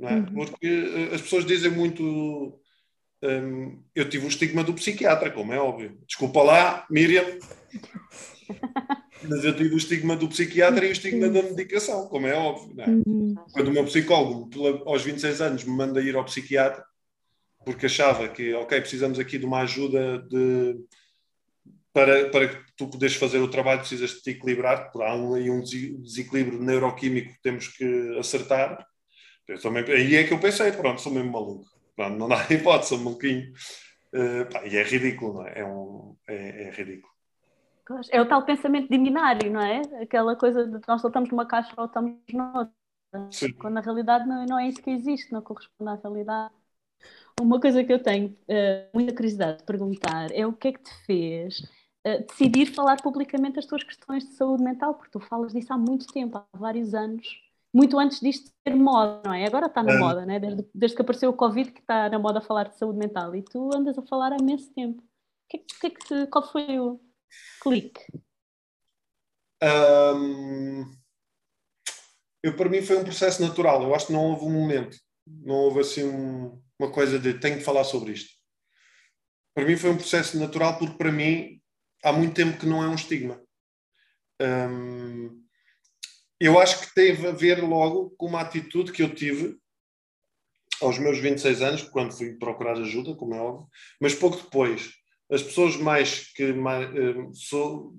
É? Uhum. Porque eh, as pessoas dizem muito. Hum, eu tive o estigma do psiquiatra, como é óbvio. Desculpa lá, Miriam. Mas eu tive o estigma do psiquiatra e o estigma da medicação, como é óbvio. É? Uhum. Quando o meu psicólogo, aos 26 anos, me manda ir ao psiquiatra, porque achava que, ok, precisamos aqui de uma ajuda de, para, para que tu poderes fazer o trabalho, precisas de te equilibrar, por há um, um desequilíbrio neuroquímico que temos que acertar. Eu também, aí é que eu pensei, pronto, sou mesmo maluco. Pronto, não dá hipótese, sou maluquinho. Uh, pá, e é ridículo, não é? É, um, é, é ridículo. É o tal pensamento diminário, não é? Aquela coisa de nós estamos numa caixa ou estamos noutra. Sim. Quando na realidade não, não é isso que existe, não corresponde à realidade. Uma coisa que eu tenho uh, muita curiosidade de perguntar é o que é que te fez uh, decidir falar publicamente as tuas questões de saúde mental, porque tu falas disso há muito tempo, há vários anos, muito antes disto ser moda, não é? Agora está na é. moda, né? desde, desde que apareceu o Covid que está na moda falar de saúde mental e tu andas a falar há imenso tempo. Que, que, que, qual foi o, clique? Um, eu, para mim foi um processo natural. Eu acho que não houve um momento, não houve assim um, uma coisa de tenho de falar sobre isto. Para mim foi um processo natural porque para mim há muito tempo que não é um estigma. Hum, eu acho que teve a ver logo com uma atitude que eu tive aos meus 26 anos, quando fui procurar ajuda, como é óbvio, mas pouco depois. As pessoas mais que mais, hum, sou,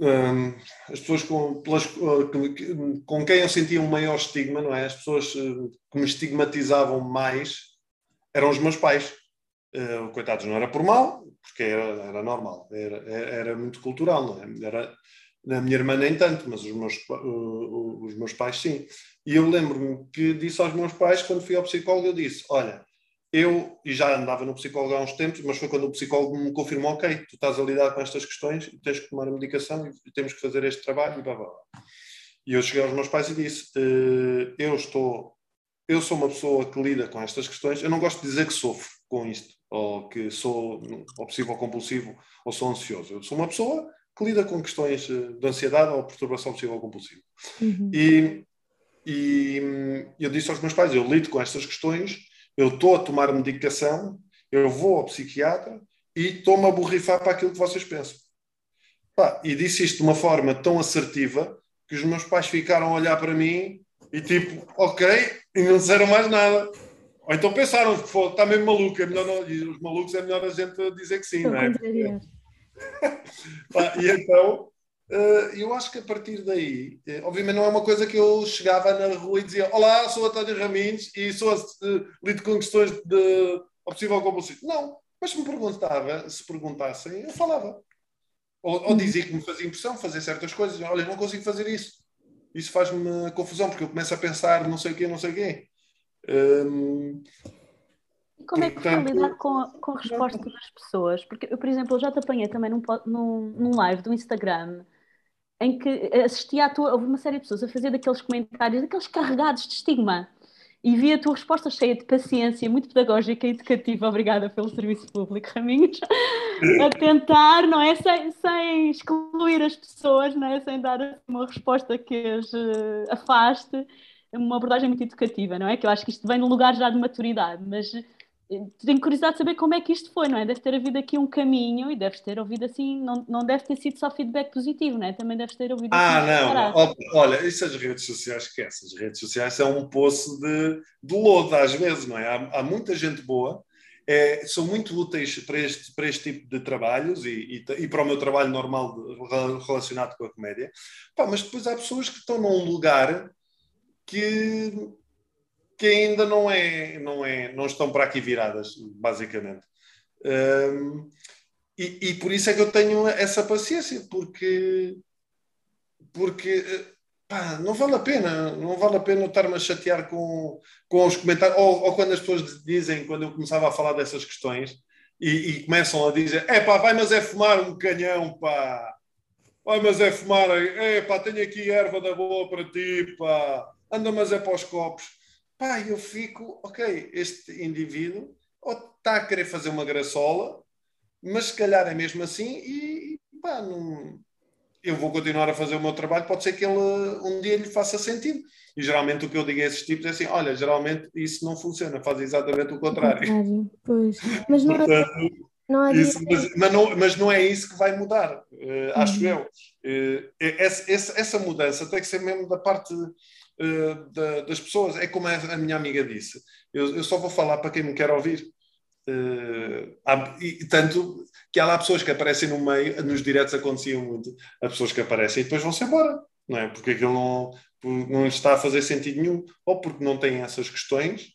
hum, as pessoas com, pelas, com quem eu sentia um maior estigma, não é? As pessoas que me estigmatizavam mais eram os meus pais. Uh, coitados, não era por mal, porque era, era normal, era, era, muito cultural, não é? Era, a minha irmã nem tanto, mas os meus, uh, os meus pais sim. E eu lembro-me que disse aos meus pais, quando fui ao psicólogo, eu disse: Olha, eu, e já andava no psicólogo há uns tempos, mas foi quando o psicólogo me confirmou: Ok, tu estás a lidar com estas questões tens que tomar a medicação e temos que fazer este trabalho e blá blá blá. E eu cheguei aos meus pais e disse: uh, Eu estou, eu sou uma pessoa que lida com estas questões, eu não gosto de dizer que sofro com isto, ou que sou obsessivo ou compulsivo, ou sou ansioso. Eu sou uma pessoa que lida com questões eh, de ansiedade ou perturbação obsessiva ou compulsiva. Uhum. E, e eu disse aos meus pais: eu lido com estas questões, eu estou a tomar medicação, eu vou ao psiquiatra e estou-me a borrifar para aquilo que vocês pensam. Pá, e disse isto de uma forma tão assertiva que os meus pais ficaram a olhar para mim e tipo, ok, e não disseram mais nada. Ou então pensaram que está mesmo maluco, é melhor não, e os malucos é melhor a gente dizer que sim, não é? e então, eh, eu acho que a partir daí, eh, obviamente não é uma coisa que eu chegava na rua e dizia Olá, sou António Raminhos e sou uh, lido com questões de obsessivo compulsivo. Não, mas se me perguntava, se perguntassem, eu falava. Ou, ou dizia que me fazia impressão fazer certas coisas. Olha, não consigo fazer isso. Isso faz-me confusão, porque eu começo a pensar não sei o quê, não sei o quê. Um, e como é que foi lidar com, com a resposta das pessoas? Porque eu, por exemplo, eu já te apanhei também num, num, num live do Instagram em que assisti à tua, houve uma série de pessoas a fazer daqueles comentários, daqueles carregados de estigma. E vi a tua resposta cheia de paciência, muito pedagógica e educativa, obrigada pelo serviço público, Raminhos, a tentar, não é? Sem, sem excluir as pessoas, não é? Sem dar uma resposta que as uh, afaste, uma abordagem muito educativa, não é? Que eu acho que isto vem num lugar já de maturidade, mas tenho curiosidade de saber como é que isto foi, não é? Deve ter havido aqui um caminho e deves ter ouvido assim, não, não deve ter sido só feedback positivo, não é? Também deves ter ouvido Ah, não, olha, isso as redes sociais, esquece, as redes sociais são um poço de, de lodo às vezes, não é? Há, há muita gente boa, é, são muito úteis para este, para este tipo de trabalhos e, e, e, para o meu trabalho normal de, relacionado com a comédia, Pá, mas depois há pessoas que estão num lugar que que ainda não é, não é, não estão para aqui viradas, basicamente. Um, e, e, por isso é que eu tenho essa paciência, porque, porque pá, não vale a pena, não vale a pena estar-me a chatear com, com os comentários, ou, ou, quando as pessoas dizem, quando eu começava a falar dessas questões, e, e começam a dizer, é pá, vai, mas é fumar um canhão, pá, vai, mas é fumar, é pá, tenho aqui erva da boa para ti, pá, anda, mas é para os copos pá, eu fico, ok, este indivíduo ou está a querer fazer uma graçola, mas se calhar é mesmo assim e pá, não, eu vou continuar a fazer o meu trabalho, pode ser que ele um dia lhe faça sentido. E geralmente o que eu digo a esses tipos é assim: olha, geralmente isso não funciona, faz exatamente o contrário. Pois, mas não, é- Portanto, é, não é isso, mas, mas, não, mas não é isso que vai mudar, uh, acho uhum. eu. Uh, essa, essa, mudança tem que ser mesmo da parte uh, das pessoas. É como a, minha amiga disse: eu, eu, só vou falar para quem me quer ouvir. Uh, há, e tanto que há lá pessoas que aparecem no meio, nos diretos aconteciam muito, há pessoas que aparecem e depois vão-se embora, não é? Porque aquilo não, não está a fazer sentido nenhum, ou porque não têm essas questões,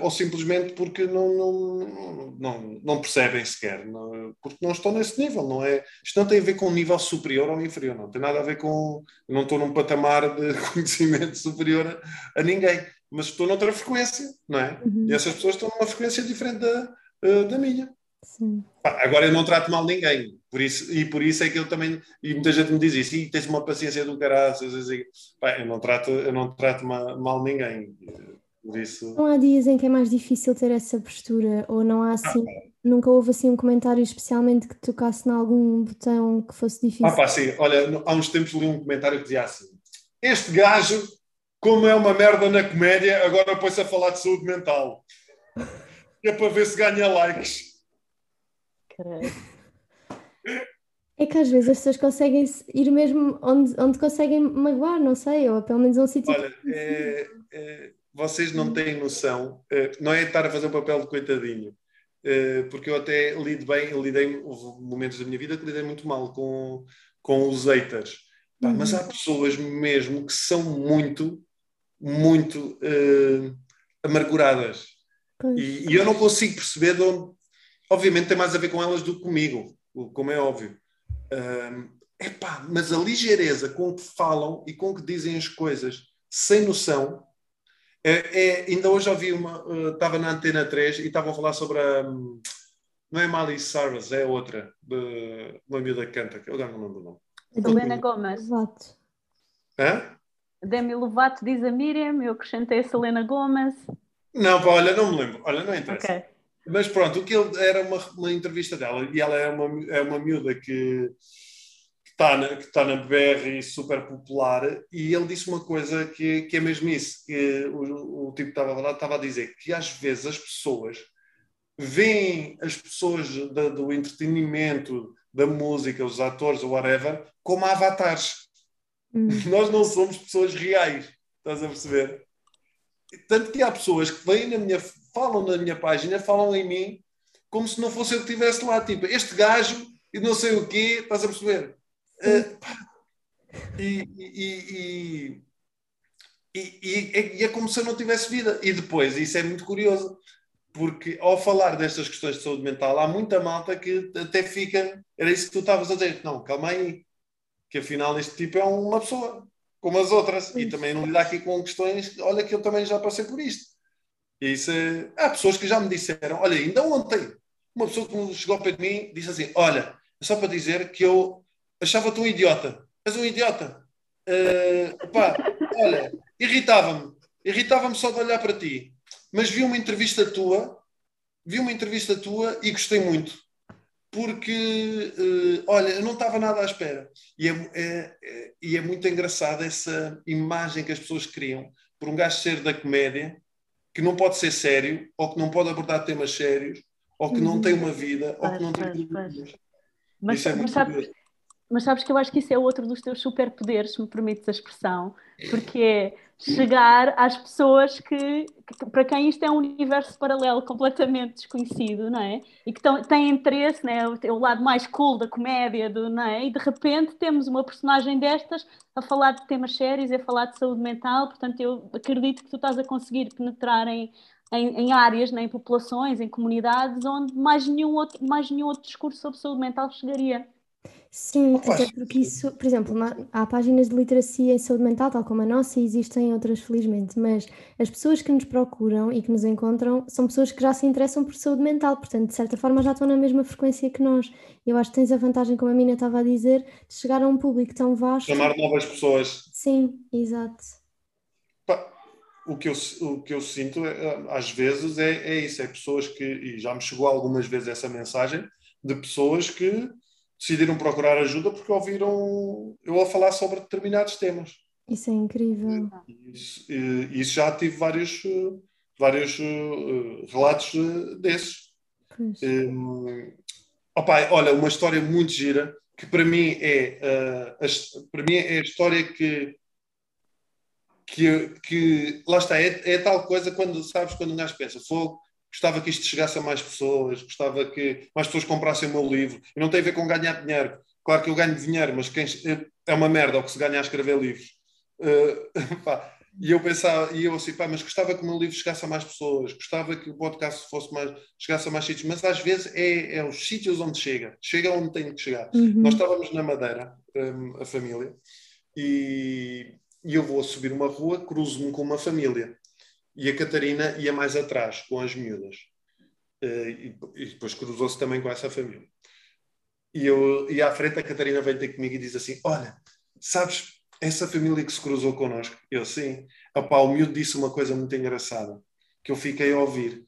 ou simplesmente porque não, não, não, não percebem sequer, não, porque não estão nesse nível, não é? Isto não tem a ver com um nível superior ou inferior, não tem nada a ver com. não estou num patamar de conhecimento superior a, a ninguém, mas estou noutra frequência, não é? Uhum. E essas pessoas estão numa frequência diferente da, uh, da minha. Sim. agora eu não trato mal ninguém, por isso, e por isso é que eu também, e muita gente me diz isso, e tens uma paciência do caralho, eu não trato, eu não trato mal, mal ninguém por isso... Não há dias em que é mais difícil ter essa postura, ou não há assim, ah, nunca houve assim um comentário especialmente que tocasse em algum botão que fosse difícil? Ah pá, sim, olha, há uns tempos li um comentário que dizia assim, este gajo, como é uma merda na comédia, agora põe-se a falar de saúde mental. É para ver se ganha likes. É que às vezes as pessoas conseguem ir mesmo onde, onde conseguem magoar, não sei, ou pelo menos um sítio. Olha, é, é, vocês não têm noção, é, não é estar a fazer o papel de coitadinho, é, porque eu até lido bem, lidei, houve momentos da minha vida que lidei muito mal com, com os haters. Pá, mas há uhum. pessoas mesmo que são muito, muito uh, amarguradas. E, e, eu não consigo perceber de onde. Obviamente tem mais a ver com elas do que comigo, como é óbvio. Uh, epá, mas a ligeireza com que falam e com que dizem as coisas sem noção. É, é ainda hoje ouvi uma. Uh, estava na Antena 3 e estavam a falar sobre a. Um, não é Miley Cyrus, é outra, de, uma miúda que canta, que eu não lembro o nome. Helena Gomes. Lovato. Hã? Demi Lovato diz a Miriam, eu acrescentei a Selena Gomes. Não, pá, olha, não me lembro. Olha, não interessa. Okay. Mas pronto, o que ele, era uma, uma entrevista dela e ela é uma, é uma miúda que está na, que está na BR super popular e ele disse uma coisa que, que é mesmo isso, que o, o tipo estava lá, estava a dizer que às vezes as pessoas veem as pessoas da, do entretenimento, da música, os atores, whatever, como avatares. Hum. Nós não somos pessoas reais, estás a perceber? Tanto que há pessoas que vêm na minha, falam na minha página, falam em mim, como se não fosse eu que estivesse lá, tipo, este gajo e não sei o quê, estás a perceber? E, e, e, e, é como se eu não tivesse vida. E depois, isso é muito curioso, porque ao falar destas questões de saúde mental, há muita malta que até fica. Era isso que tu estavas a dizer. Não, calma aí, que afinal este tipo é uma pessoa, como as outras, e também não lida aqui com questões. Olha, que eu também já passei por isto. E isso é... Há pessoas que já me disseram: olha, ainda ontem, uma pessoa que chegou ao pé de mim disse assim: olha, é só para dizer que eu achava-te um idiota. És um idiota. Uh, pá, olha, irritava-me. Irritava-me só de olhar para ti mas vi uma entrevista tua, vi uma entrevista tua e gostei muito. Porque, uh, olha, eu não estava nada à espera. E é, é, é, e é muito engraçada essa imagem que as pessoas criam por um gajo ser da comédia, que não pode ser sério, ou que não pode abordar temas sérios, ou que não tem uma vida, ou que não tem. Mas, Isso é muito mas, sabes, mas sabes que eu acho que isso é outro dos teus superpoderes, se me permites a expressão, porque é chegar às pessoas que, que, para quem isto é um universo paralelo completamente desconhecido, não é? E que tão, têm interesse, né? O, o lado mais cool da comédia, do, não é? E de repente temos uma personagem destas a falar de temas sérios e a falar de saúde mental, portanto eu acredito que tu estás a conseguir penetrar em, em, em, áreas, né, em populações, em comunidades onde mais nenhum outro, mais nenhum outro discurso sobre saúde mental chegaria. Sim, até porque isso, por exemplo, há páginas de literacia em saúde mental, tal como a nossa, e existem outras, felizmente, mas as pessoas que nos procuram e que nos encontram são pessoas que já se interessam por saúde mental, portanto, de certa forma, já estão na mesma frequência que nós. Eu acho que tens a vantagem, como a Mina estava a dizer, de chegar a um público tão vasto. Chamar novas pessoas. Sim, exato. o que eu, o que eu sinto, é, às vezes, é, é isso: é pessoas que, e já me chegou algumas vezes essa mensagem, de pessoas que decidiram procurar ajuda porque ouviram eu a falar sobre determinados temas. Isso é incrível. Isso, isso já tive vários, vários uh, relatos uh, desses. Um, opa, olha, uma história muito gira que para mim é uh, a, para mim é a história que que, que lá está, é, é tal coisa quando sabes quando um gajo pensa, fogo, gostava que isto chegasse a mais pessoas, gostava que mais pessoas comprassem o meu livro. E não tem a ver com ganhar dinheiro. Claro que eu ganho dinheiro, mas quem, é uma merda o que se ganha a escrever livros. Uh, pá, e eu pensava, e eu assim, pá, mas gostava que o meu livro chegasse a mais pessoas, gostava que o podcast fosse mais, chegasse a mais sítios, mas às vezes é, é os sítios onde chega, chega onde tem que chegar. Uhum. Nós estávamos na Madeira, um, a família, e, e eu vou subir uma rua, cruzo-me com uma família e a Catarina ia mais atrás, com as miúdas. Uh, e, depois cruzou-se também com essa família. E, eu, e à frente a Catarina vem ter comigo e diz assim: Olha, sabes, essa família que se cruzou connosco? Eu, sim. Opá, o miúdo disse uma coisa muito engraçada, que eu fiquei a ouvir.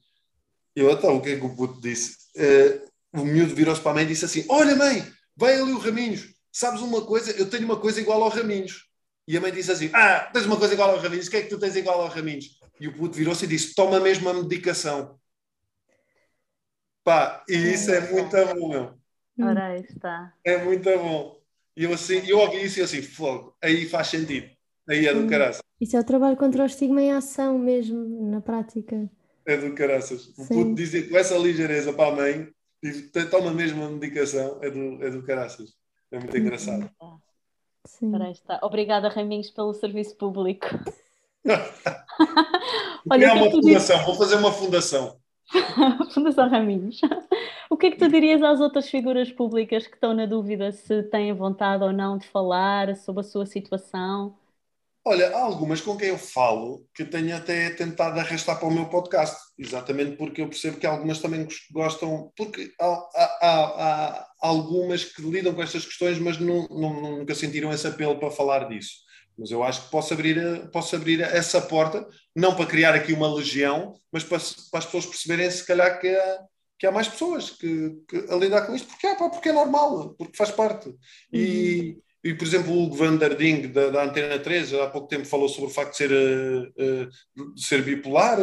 Eu, então, o que é que o puto disse? Uh, o miúdo virou-se para a mãe e disse assim: Olha, mãe, vai ali o Raminhos. Sabes uma coisa? Eu tenho uma coisa igual ao Raminhos. E a mãe disse assim: Ah, tens uma coisa igual ao Raminhos, o que é que tu tens igual ao Raminhos? E o puto virou-se e disse: Toma mesmo a medicação. Pá, e isso é muito bom, meu. Ora, aí está. É muito bom. E eu, assim, eu ouvi isso e eu assim, fogo, aí faz sentido. Aí é do caraças. Isso é o trabalho contra o estigma em ação mesmo, na prática. É do caraças. O puto dizer com essa ligeireza para a mãe, e toma mesmo a medicação, é do, é do caraças. É muito engraçado. Sim. Ora, aí está. Obrigada, Raminhos, pelo serviço público. Olha, é o que uma fundação, vou fazer uma fundação. Fundação Raminhos. O que é que tu dirias às outras figuras públicas que estão na dúvida se têm vontade ou não de falar sobre a sua situação? Olha, há algumas com quem eu falo que tenho até tentado arrastar para o meu podcast, exatamente porque eu percebo que algumas também gos- gostam, porque há, há- há- há algumas que lidam com estas questões, mas não- não- nunca sentiram esse apelo para falar disso. Mas eu acho que posso abrir, a- posso abrir essa porta, não para criar aqui uma legião, mas para, para as pessoas perceberem, se calhar, que há, que há mais pessoas que, que a lidar com isto, porque, é, pá, porque é normal, porque faz parte. E, e, por exemplo, o Hugo van der Ding, da, da Antena 3, há pouco tempo falou sobre o facto de ser, eh, eh, de ser bipolar.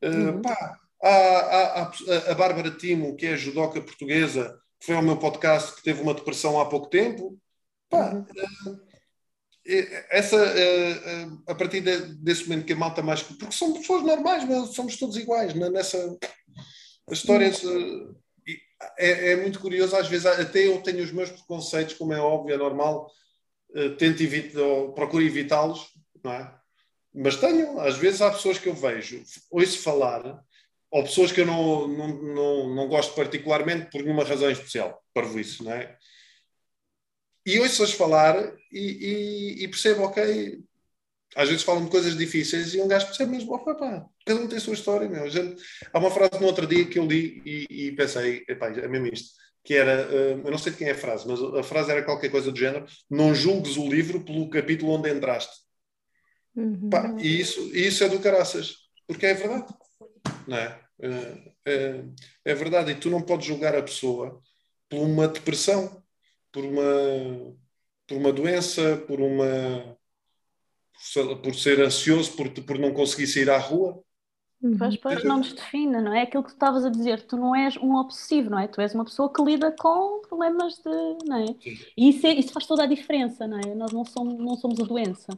Eh, Uhum. pá, há, há- há- a Bárbara Timo, que é judoca portuguesa, que foi ao meu podcast, que teve uma depressão há pouco tempo. Pá, eh, essa, eh, eh, a partir de- desse momento que a malta mais. Porque são pessoas normais, mas somos todos iguais né? nessa. As histórias. é, é muito curioso, às vezes, até eu tenho os meus preconceitos, como é óbvio, é normal, eh, tento evitar, ou procuro evitá-los, não é? Mas tenho, às vezes há pessoas que eu vejo, ouço falar, ou pessoas que eu não, não, não, não gosto particularmente por nenhuma razão especial, para isso, não é? E ouço-as falar e, e, e percebo, ok, às vezes falam de coisas difíceis e um gajo percebe mesmo, opa, pá, cada um tem a sua história, meu. Gente, há uma frase no outro dia que eu li e, e pensei, epá, é mesmo isto, que era, eh, eu não sei de quem é a frase, mas a frase era qualquer coisa do género, não julgues o livro pelo capítulo onde entraste. Uhum. Pá, e isso, isso é do caraças, porque é verdade, não é? É, é? é verdade, e tu não podes julgar a pessoa por uma depressão, por uma, por uma doença, por uma por ser ansioso, por, por não conseguir sair à rua. Uhum. Pois, pois, não nos define, não é? Aquilo que tu estavas a dizer, tu não és um obsessivo, não é? Tu és uma pessoa que lida com problemas de, não é? Sim. E isso, é- isso faz toda a diferença, não é? Nós não somos, não somos a doença,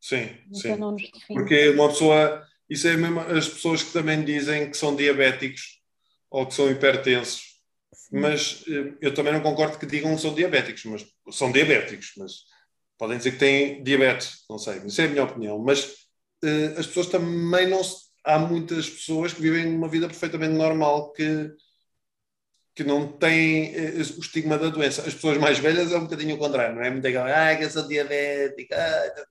Sim, então sim. não nos define. Porque uma pessoa, isso é mesmo as pessoas que também dizem que são diabéticos ou que são hipertensos, Mas eh, eu também não concordo que digam que são diabéticos, mas são diabéticos, mas podem dizer que têm diabetes, não sei, isso é a minha opinião, mas eh, as pessoas também não se, há muitas pessoas que vivem uma vida perfeitamente normal que que não têm eh, o estigma da doença. As pessoas mais velhas é um bocadinho o contrário, não é? Muito aquela, ah, que eu sou diabética. ah."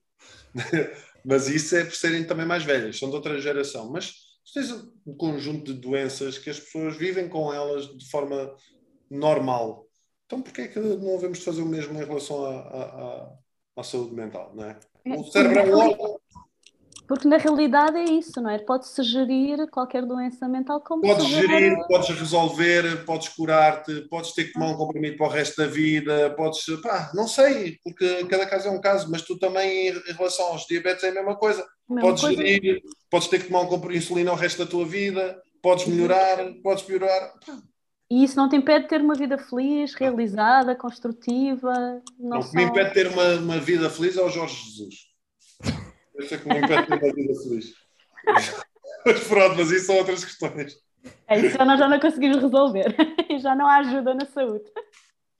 Mas isso é por serem também mais velhas, são de outra geração. Mas tens um conjunto de doenças que as pessoas vivem com elas de forma normal. Então porquê é que não devemos fazer o mesmo em relação à, à, à- saúde mental, não é? O cérebro é um órgão, Porque na realidade é isso, não é? Pode-se gerir qualquer doença mental como podes gerir, podes resolver, podes curar-te, podes ter que tomar um comprimido para o resto da vida, podes, pá, não sei, porque cada caso é um caso, mas tu também, em relação aos diabetes, é a mesma coisa. Podes coisa. gerir, podes ter que tomar um comprimido de insulina o resto da tua vida, podes melhorar, podes piorar. E isso não te impede de ter uma vida feliz, realizada, construtiva. Não, o que me são- impede de ter uma, uma vida feliz é o Jorge Jesus. Esse é que me impede de ter uma vida feliz. Mas pronto, mas isso são outras questões. É isso já nós já não conseguimos resolver. E já não há ajuda na saúde.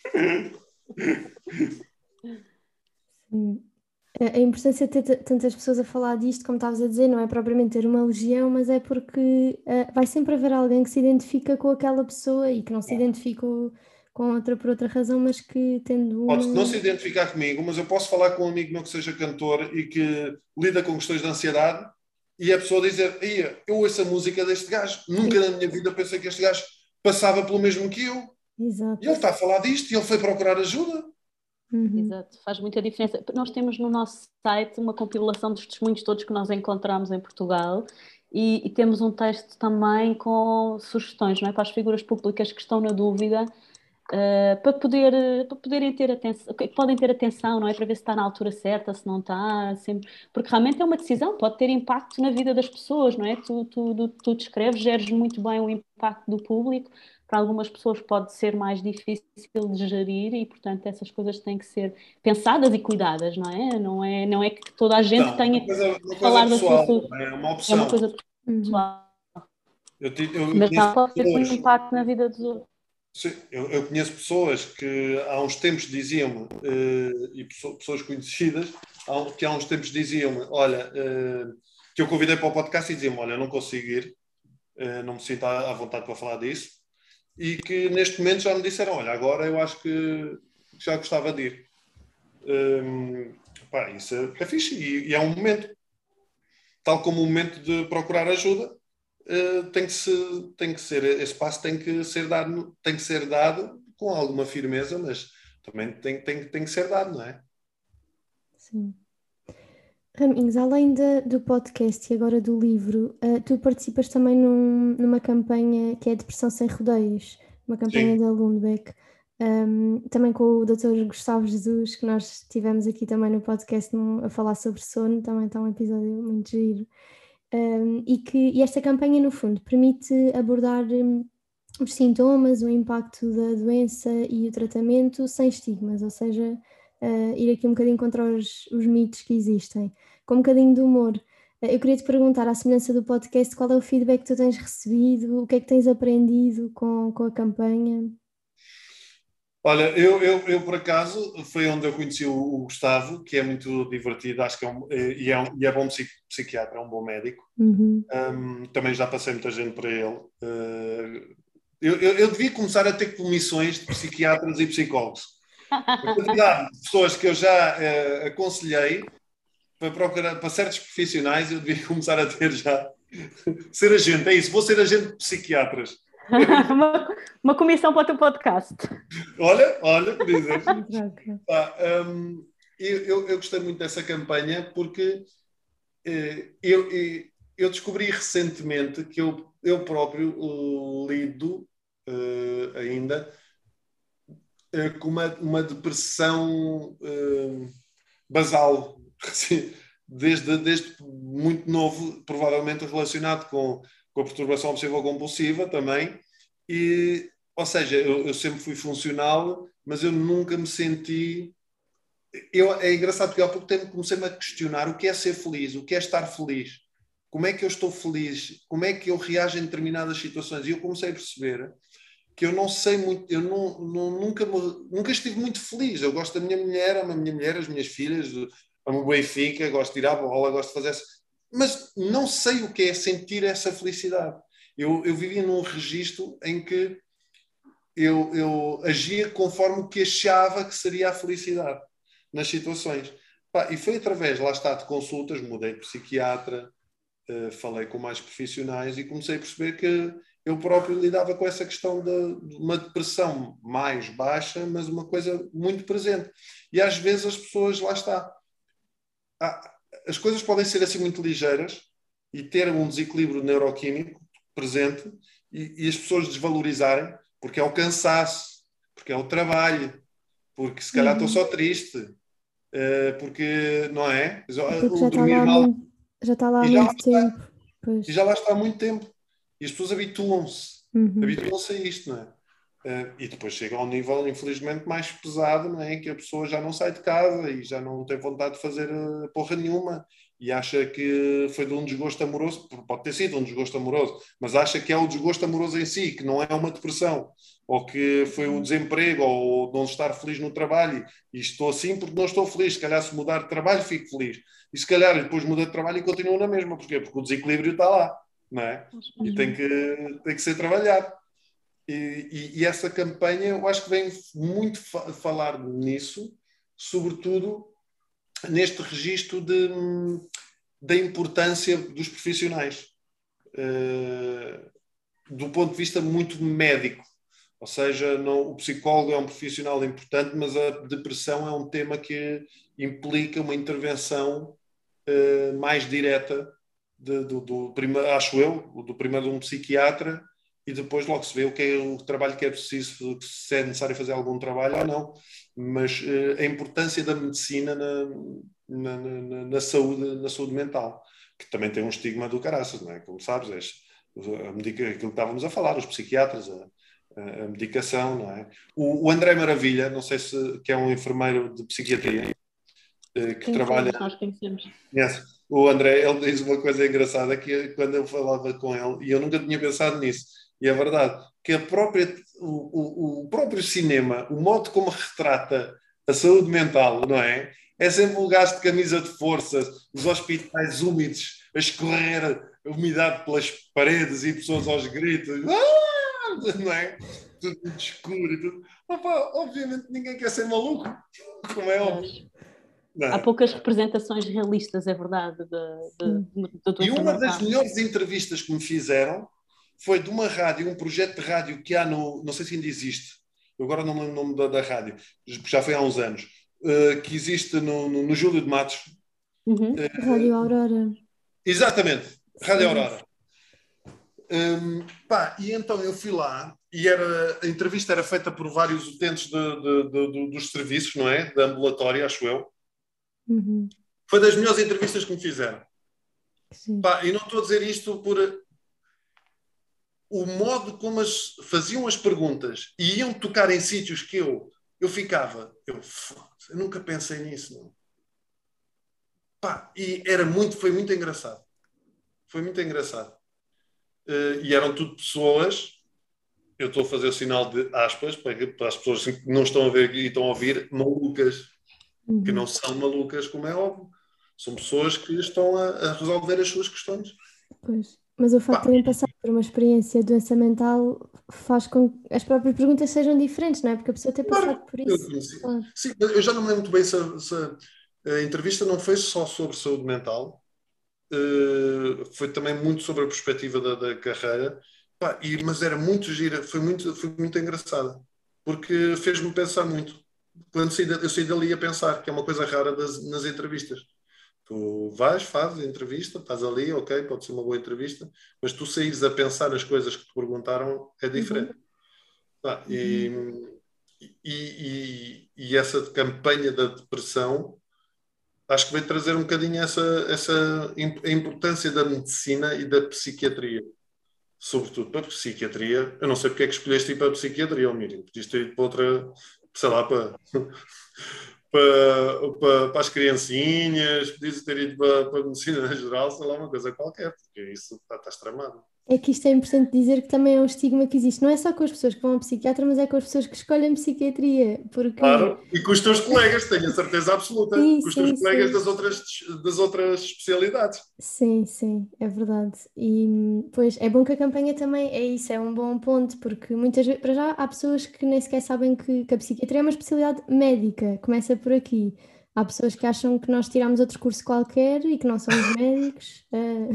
Sim. A importância de ter tantas pessoas a falar disto, como estavas a dizer, não é propriamente ter uma legião, mas é porque eh, vai sempre haver alguém que se identifica com aquela pessoa e que não se identifica com- outra por outra razão, mas que tendo Pode uma... não se identificar comigo, mas eu posso falar com um amigo meu que seja cantor e que lida com questões de ansiedade e a pessoa dizer: "Ia, eu ouço a música deste gajo, nunca na minha vida pensei que este gajo passava pelo mesmo que eu. Exato. E ele está a falar disto e ele foi procurar ajuda. Uhum. Exato, faz muita diferença. Nós temos no nosso site uma compilação dos testemunhos todos que nós encontramos em Portugal e, e temos um texto também com sugestões não é? para as figuras públicas que estão na dúvida Uh, para, poder, para poderem ter atenção, podem ter atenção, não é? Para ver se está na altura certa, se não está, sempre, porque realmente é uma decisão, pode ter impacto na vida das pessoas, não é? Tu, tu, tu descreves, geres muito bem o impacto do público, para algumas pessoas pode ser mais difícil de gerir e, portanto, essas coisas têm que ser pensadas e cuidadas, não é? Não é, não é que toda a gente não, tenha coisa, que falar da sua É uma opção. É uma coisa pessoal. Eu, eu, Mas não pode ter um impacto na vida dos outros. Sim, eu, eu, conheço pessoas que há uns tempos diziam-me, uh, e pessoas conhecidas, que há uns tempos diziam-me: Olha, uh, que eu convidei para o podcast e diziam-me: Olha, não consigo ir, uh, não me sinto à, à, vontade para falar disso, e que neste momento já me disseram: Olha, agora eu acho que já gostava de ir. Um, pá, isso é, é fixe e, e é um momento, tal como o momento de procurar ajuda, uh, tem, que se, tem que ser, esse passo tem que ser dado, tem que ser dado com alguma firmeza, mas também tem, tem, tem que ser dado, não é? Sim. Raminhos, além de, do podcast e agora do livro, uh, tu participas também num, numa campanha que é Depressão Sem Rodeios, uma campanha Sim. da Lundbeck, um, também com o Dr. Gustavo Jesus, que nós tivemos aqui também no podcast num, a falar sobre sono, também está um episódio muito giro. Um, e que e esta campanha, no fundo, permite abordar um, os sintomas, o impacto da doença e o tratamento sem estigmas, ou seja, uh, ir aqui um bocadinho contra os, os, mitos que existem, com um bocadinho de humor. Uh, eu queria te perguntar, à semelhança do podcast, qual é o feedback que tu tens recebido, o que é que tens aprendido com, com a campanha? Olha, eu, eu, eu, por acaso foi onde eu conheci o, o Gustavo, que é muito divertido, acho que é um, e, é, um, é bom psiquiatra, é um bom médico. Uhum. Um, também já passei muita gente para ele. Uh, eu, eu, eu, devia começar a ter comissões de psiquiatras e psicólogos. A pessoas que eu já uh, aconselhei para procurar para certos profissionais, eu devia começar a ter já. ser agente, é isso, vou ser agente de psiquiatras. uma, uma comissão para o teu podcast. Olha, olha, por exemplo. ah, um, eu, eu, eu, gostei muito dessa campanha porque eh, eu, eu descobri recentemente que eu, eu próprio lido uh, ainda uh, com uma, uma depressão uh, basal. desde, desde muito novo, provavelmente relacionado com com a perturbação obsessiva compulsiva também. E, ou seja, eu, eu, sempre fui funcional, mas eu nunca me senti. Eu, é engraçado porque há pouco tempo comecei-me a questionar o que é ser feliz, o que é estar feliz, como é que eu estou feliz, como é que eu reajo em determinadas situações. E eu comecei a perceber que eu não sei muito, eu não, não, nunca, nunca estive muito feliz. Eu gosto da minha mulher, amo a minha mulher, as minhas filhas, amo o Benfica, gosto de ir à bola, gosto de fazer mas não sei o que é sentir essa felicidade. Eu, eu vivia num registro em que eu, eu agia conforme o que achava que seria a felicidade nas situações. E foi através, lá está, de consultas, mudei de psiquiatra, uh, falei com mais profissionais e comecei a perceber que eu próprio lidava com essa questão de, de, uma depressão mais baixa, mas uma coisa muito presente. E às vezes as pessoas, lá está, há, as coisas podem ser assim muito ligeiras e ter um desequilíbrio neuroquímico presente e, e as pessoas desvalorizarem porque é o cansaço, porque é o trabalho, porque se calhar estou uhum. só triste, uh, porque não é? Porque já está lá, mal, já está lá há muito tempo. Pois. E já lá está há muito tempo. E as pessoas habituam-se, uhum. habituam-se a isto, não é? Uh, e depois chega a um nível, infelizmente, mais pesado, não é? que a pessoa já não sai de casa e já não tem vontade de fazer uh, porra nenhuma e acha que foi de um desgosto amoroso, pode ter sido um desgosto amoroso, mas acha que é o desgosto amoroso em si, que não é uma depressão, ou que foi o desemprego, ou não estar feliz no trabalho, e estou assim porque não estou feliz, se calhar se mudar de trabalho fico feliz, e se calhar depois muda de trabalho e continua na mesma, porquê? Porque o desequilíbrio está lá, não é? E tem que, tem que ser trabalhado. E, e, e, essa campanha eu acho que vem muito fa falar nisso, sobretudo neste registro de, da importância dos profissionais, uh, do ponto de vista muito médico. Ou seja, não, o psicólogo é um profissional importante, mas a depressão é um tema que implica uma intervenção uh, mais direta de, do, do primeiro, acho eu, do primeiro de um psiquiatra e depois logo se vê o que é o trabalho que é preciso, se é necessário fazer algum trabalho ou não. Mas uh, a importância da medicina na, na, na, na, saúde, na saúde mental, que também tem um estigma do caraças, não é? Como sabes, a medica, aquilo que estávamos a falar, os psiquiatras, a, a, medicação, não é? O, o, André Maravilha, não sei se que é um enfermeiro de psiquiatria, uh, que trabalha. Nós conhecemos. Conhece? O André, ele diz uma coisa engraçada que quando eu falava com ele, e eu nunca tinha pensado nisso, e é verdade, que a própria, o, o, o próprio cinema, o modo como retrata a saúde mental, não é? É sempre um gasto de camisa de força, os hospitais úmidos, a escorrer a umidade pelas paredes e pessoas aos gritos, ah! não é? Tudo escuro e tudo. Opa, obviamente ninguém quer ser maluco, como é óbvio. É? Há poucas representações realistas, é verdade. De, de, de, e uma das melhores entrevistas que me fizeram foi de uma rádio, um projeto de rádio que há no. Não sei se ainda existe, eu agora não me lembro o nome da, da rádio, já foi há uns anos, uh, que existe no, no, no, Júlio de Matos. Uhum. Uh, rádio Aurora. Exatamente, Rádio Aurora. Um, pá, e então eu fui lá e era, a entrevista era feita por vários utentes de, de, de, dos serviços, não é? Da ambulatória, acho eu. Uhum. Foi das melhores entrevistas que me fizeram. Pá, e não estou a dizer isto por o modo como as, faziam as perguntas e iam tocar em sítios que eu, eu ficava, eu, eu nunca pensei nisso, não. Pá, e era muito, foi muito engraçado. Foi muito engraçado. Uh, e eram tudo pessoas, eu estou a fazer o sinal de aspas para, para as pessoas que não estão a ver e estão a ouvir, malucas. Que não são malucas, como é óbvio. São pessoas que estão a, a resolver as suas questões. Pois. Mas o facto de terem passado por uma experiência de doença mental faz com que as próprias perguntas sejam diferentes, não é? Porque a pessoa tem passado claro, por isso. Eu, sim, claro. sim, eu já não me lembro muito bem se, se, a entrevista não foi só sobre saúde mental, uh, foi também muito sobre a perspectiva da, da carreira, mas era muito gira, foi muito, foi muito engraçada, porque fez-me pensar muito. Quando saí, eu saí dali a pensar, que é uma coisa rara das, nas entrevistas Tu vais, fazes a entrevista, estás ali, ok, pode ser uma boa entrevista, mas tu saís a pensar nas coisas que te perguntaram é diferente. Uhum. Ah, e, uhum. e, e, e, essa campanha da depressão acho que vai trazer um bocadinho essa, essa a importância da medicina e da psiquiatria. Sobretudo para a psiquiatria. Eu não sei porque é que escolheste ir para a psiquiatria, Miriam. Podias ter ido para outra, sei lá, para para, para, para as criancinhas, podias ter ido para, para a medicina geral, sei lá, uma coisa qualquer, porque isso está, está. É que isto é importante dizer que também é um estigma que existe, não é só com as pessoas que vão ao psiquiatra, mas é com as pessoas que escolhem psiquiatria. Porque... Claro, e com os teus colegas, tenho a certeza absoluta, sim, com os teus sim, colegas sim. Das, outras, das outras especialidades. Sim, sim, é verdade. E pois é bom que a campanha também é isso, é um bom ponto, porque muitas vezes, para já, há pessoas que nem sequer sabem que, que a psiquiatria é uma especialidade médica, começa por aqui. Há pessoas que acham que nós tiramos outro curso qualquer e que não somos médicos. Uh,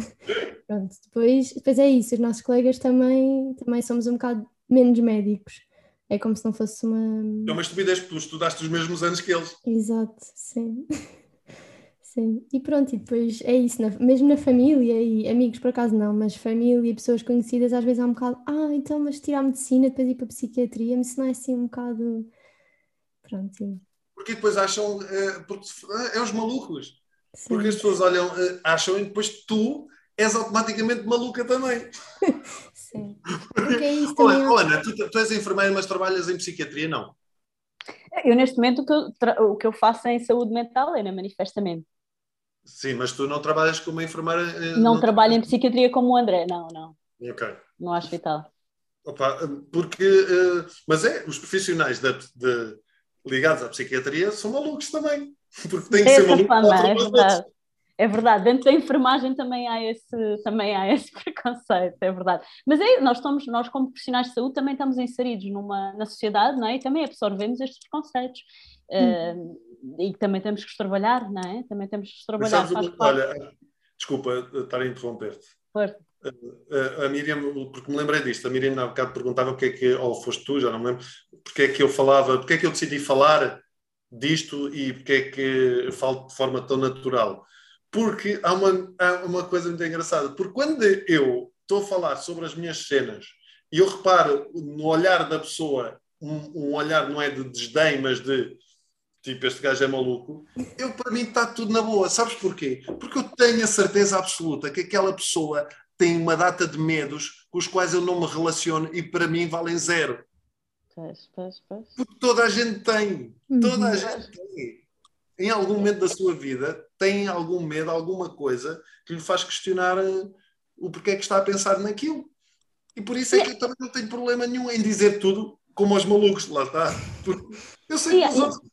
pronto, depois, depois é isso, os nossos colegas também, também somos um bocado menos médicos. É como se não fosse uma. É uma estupidez, porque tu estudaste os mesmos anos que eles. Exato, sim. sim. E pronto, e depois é isso, na, mesmo na família e amigos, por acaso não, mas família e pessoas conhecidas, às vezes há um bocado, ah, então, mas tirar medicina, depois ir para a psiquiatria, mas isso não é assim um bocado. Pronto, sim porque depois acham. Uh, porque, uh, é os malucos. Sim. Porque as pessoas olham, uh, acham e depois tu és automaticamente maluca também. Sim. Porque é isso também. Olha, Ana, tu, tu és enfermeira, mas trabalhas em psiquiatria, não? Eu, neste momento, o que eu, o que eu faço em saúde mental é na manifestamente. Sim, mas tu não trabalhas como enfermeira. Não, não trabalho em psiquiatria como o André, não, não. Ok. No hospital. Opa, porque. mas é, os profissionais da, de, ligados à psiquiatria são malucos também. Porque tem que ser maluco fama, é verdade. É verdade, dentro da enfermagem também há esse, também há esse preconceito, é verdade. Mas é, nós, estamos, nós, como profissionais de saúde, também estamos inseridos numa, na sociedade não é? e também absorvemos estes preconceitos. Hum. Uh, e também temos que trabalhar, não é? Também temos que trabalhar. Sabes, olha, desculpa estar a interromper-te. A, Miriam, porque me lembrei disto, a Miriam há bocado perguntava porque é que, ou foste tu, já não me lembro, porque é que eu falava, porque é que eu decidi falar disto e porque é que falo de forma tão natural. Porque há uma, há uma coisa muito engraçada, porque quando eu estou a falar sobre as minhas cenas e eu reparo no olhar da pessoa, um, um olhar não é de desdém, mas de tipo, este gajo é maluco, eu para mim está tudo na boa. Sabes porquê? Porque eu tenho a certeza absoluta que aquela pessoa tem uma data de medos com os quais eu não me relaciono e para mim valem zero. Pois, pois, pois. Porque toda a gente tem. Toda a gente tem. Em algum momento da sua vida tem algum medo, alguma coisa que lhe faz questionar uh, o porquê é que está a pensar naquilo. E por isso é que eu também não tenho problema nenhum em dizer tudo como aos malucos, lá está. Porque eu sei que os outros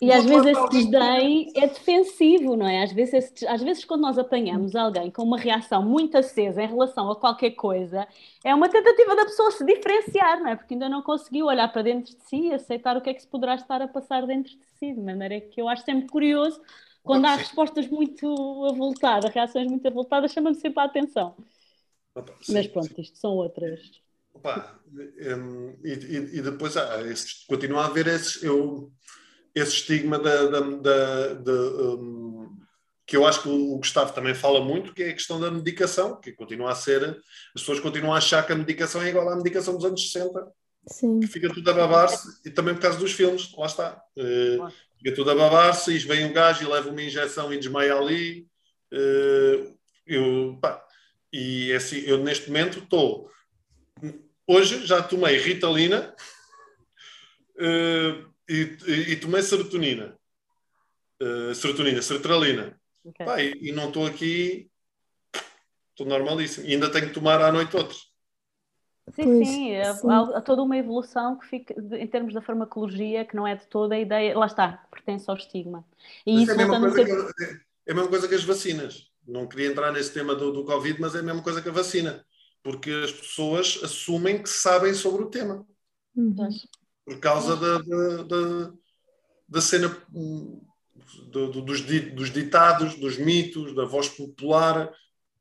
e às vezes esse desdém é defensivo, não é? Às vezes, esse, às vezes, quando nós apanhamos alguém com uma reação muito acesa em relação a qualquer coisa, é uma tentativa da pessoa se diferenciar, não é? Porque ainda não conseguiu olhar para dentro de si e aceitar o que é que se poderá estar a passar dentro de si, de maneira que eu acho sempre curioso quando há respostas muito avultadas, reações muito avultadas, chama-me sempre a atenção. Opa, Mas pronto, isto são outras. Opa, um, e, e, depois ah, esses, continua a haver esses. Eu, esse estigma da, da, da, da um, que eu acho que o Gustavo também fala muito, que é a questão da medicação, que continua a ser, as pessoas continuam a achar que a medicação é igual à medicação dos anos 60, Sim. que fica tudo a babar-se, e também por causa dos filmes, lá está. Uh, fica tudo a babar-se, e vem um gajo e leva uma injeção e desmaia ali. Uh, eu, pá, e é assim, eu neste momento estou. Hoje já tomei Ritalina. Uh, e, e, tomei serotonina. Uh, serotonina, sertralina. Okay. Pá, e, e, não estou aqui, estou normalíssimo. E ainda tenho que tomar à noite outros. Sim, pois, sim, é, sim. Há, há, toda uma evolução que fica de, em termos da farmacologia, que não é de toda a ideia, lá está, pertence ao estigma. E isso é, a mesma ser... que, é a mesma coisa que as vacinas. Não queria entrar nesse tema do, do Covid, mas é a mesma coisa que a vacina. Porque as pessoas assumem que sabem sobre o tema. Uhum por causa da, da, da, da cena do, do, dos, dos ditados, dos mitos, da voz popular,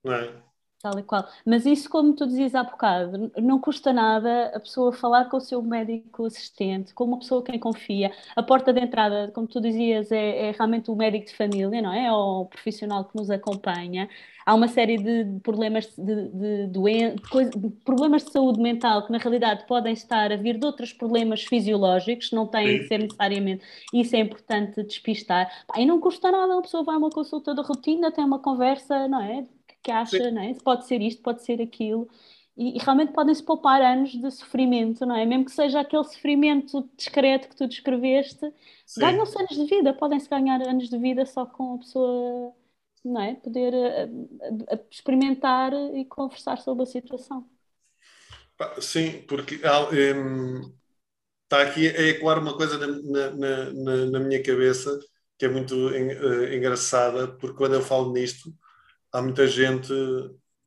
não é? Tal e qual. Mas isso, como tu dizias há bocado, não custa nada a pessoa falar com o seu médico assistente, com uma pessoa quem confia. A porta de entrada, como tu dizias, é, é realmente o médico de família, não é? é? o profissional que nos acompanha. Há uma série de problemas de, de, de, de, problemas de saúde mental que, na realidade, podem estar a vir de outros problemas fisiológicos, não têm de ser necessariamente. Isso é importante despistar. E não custa nada, uma pessoa vai a uma consulta de rotina, tem uma conversa, não é? Que acha, não é? Pode ser isto, pode ser aquilo. E, e realmente podem-se poupar anos de sofrimento, não é? Mesmo que seja aquele sofrimento discreto que tu descreveste, ganham-se anos de vida, podem-se ganhar anos de vida só com a pessoa, não é? Poder a, eh, a, a experimentar e conversar sobre a situação. Sim, porque um, está aqui a ecoar uma coisa na, na, na, na minha cabeça que é muito uh, engraçada, porque quando eu falo nisto, há muita gente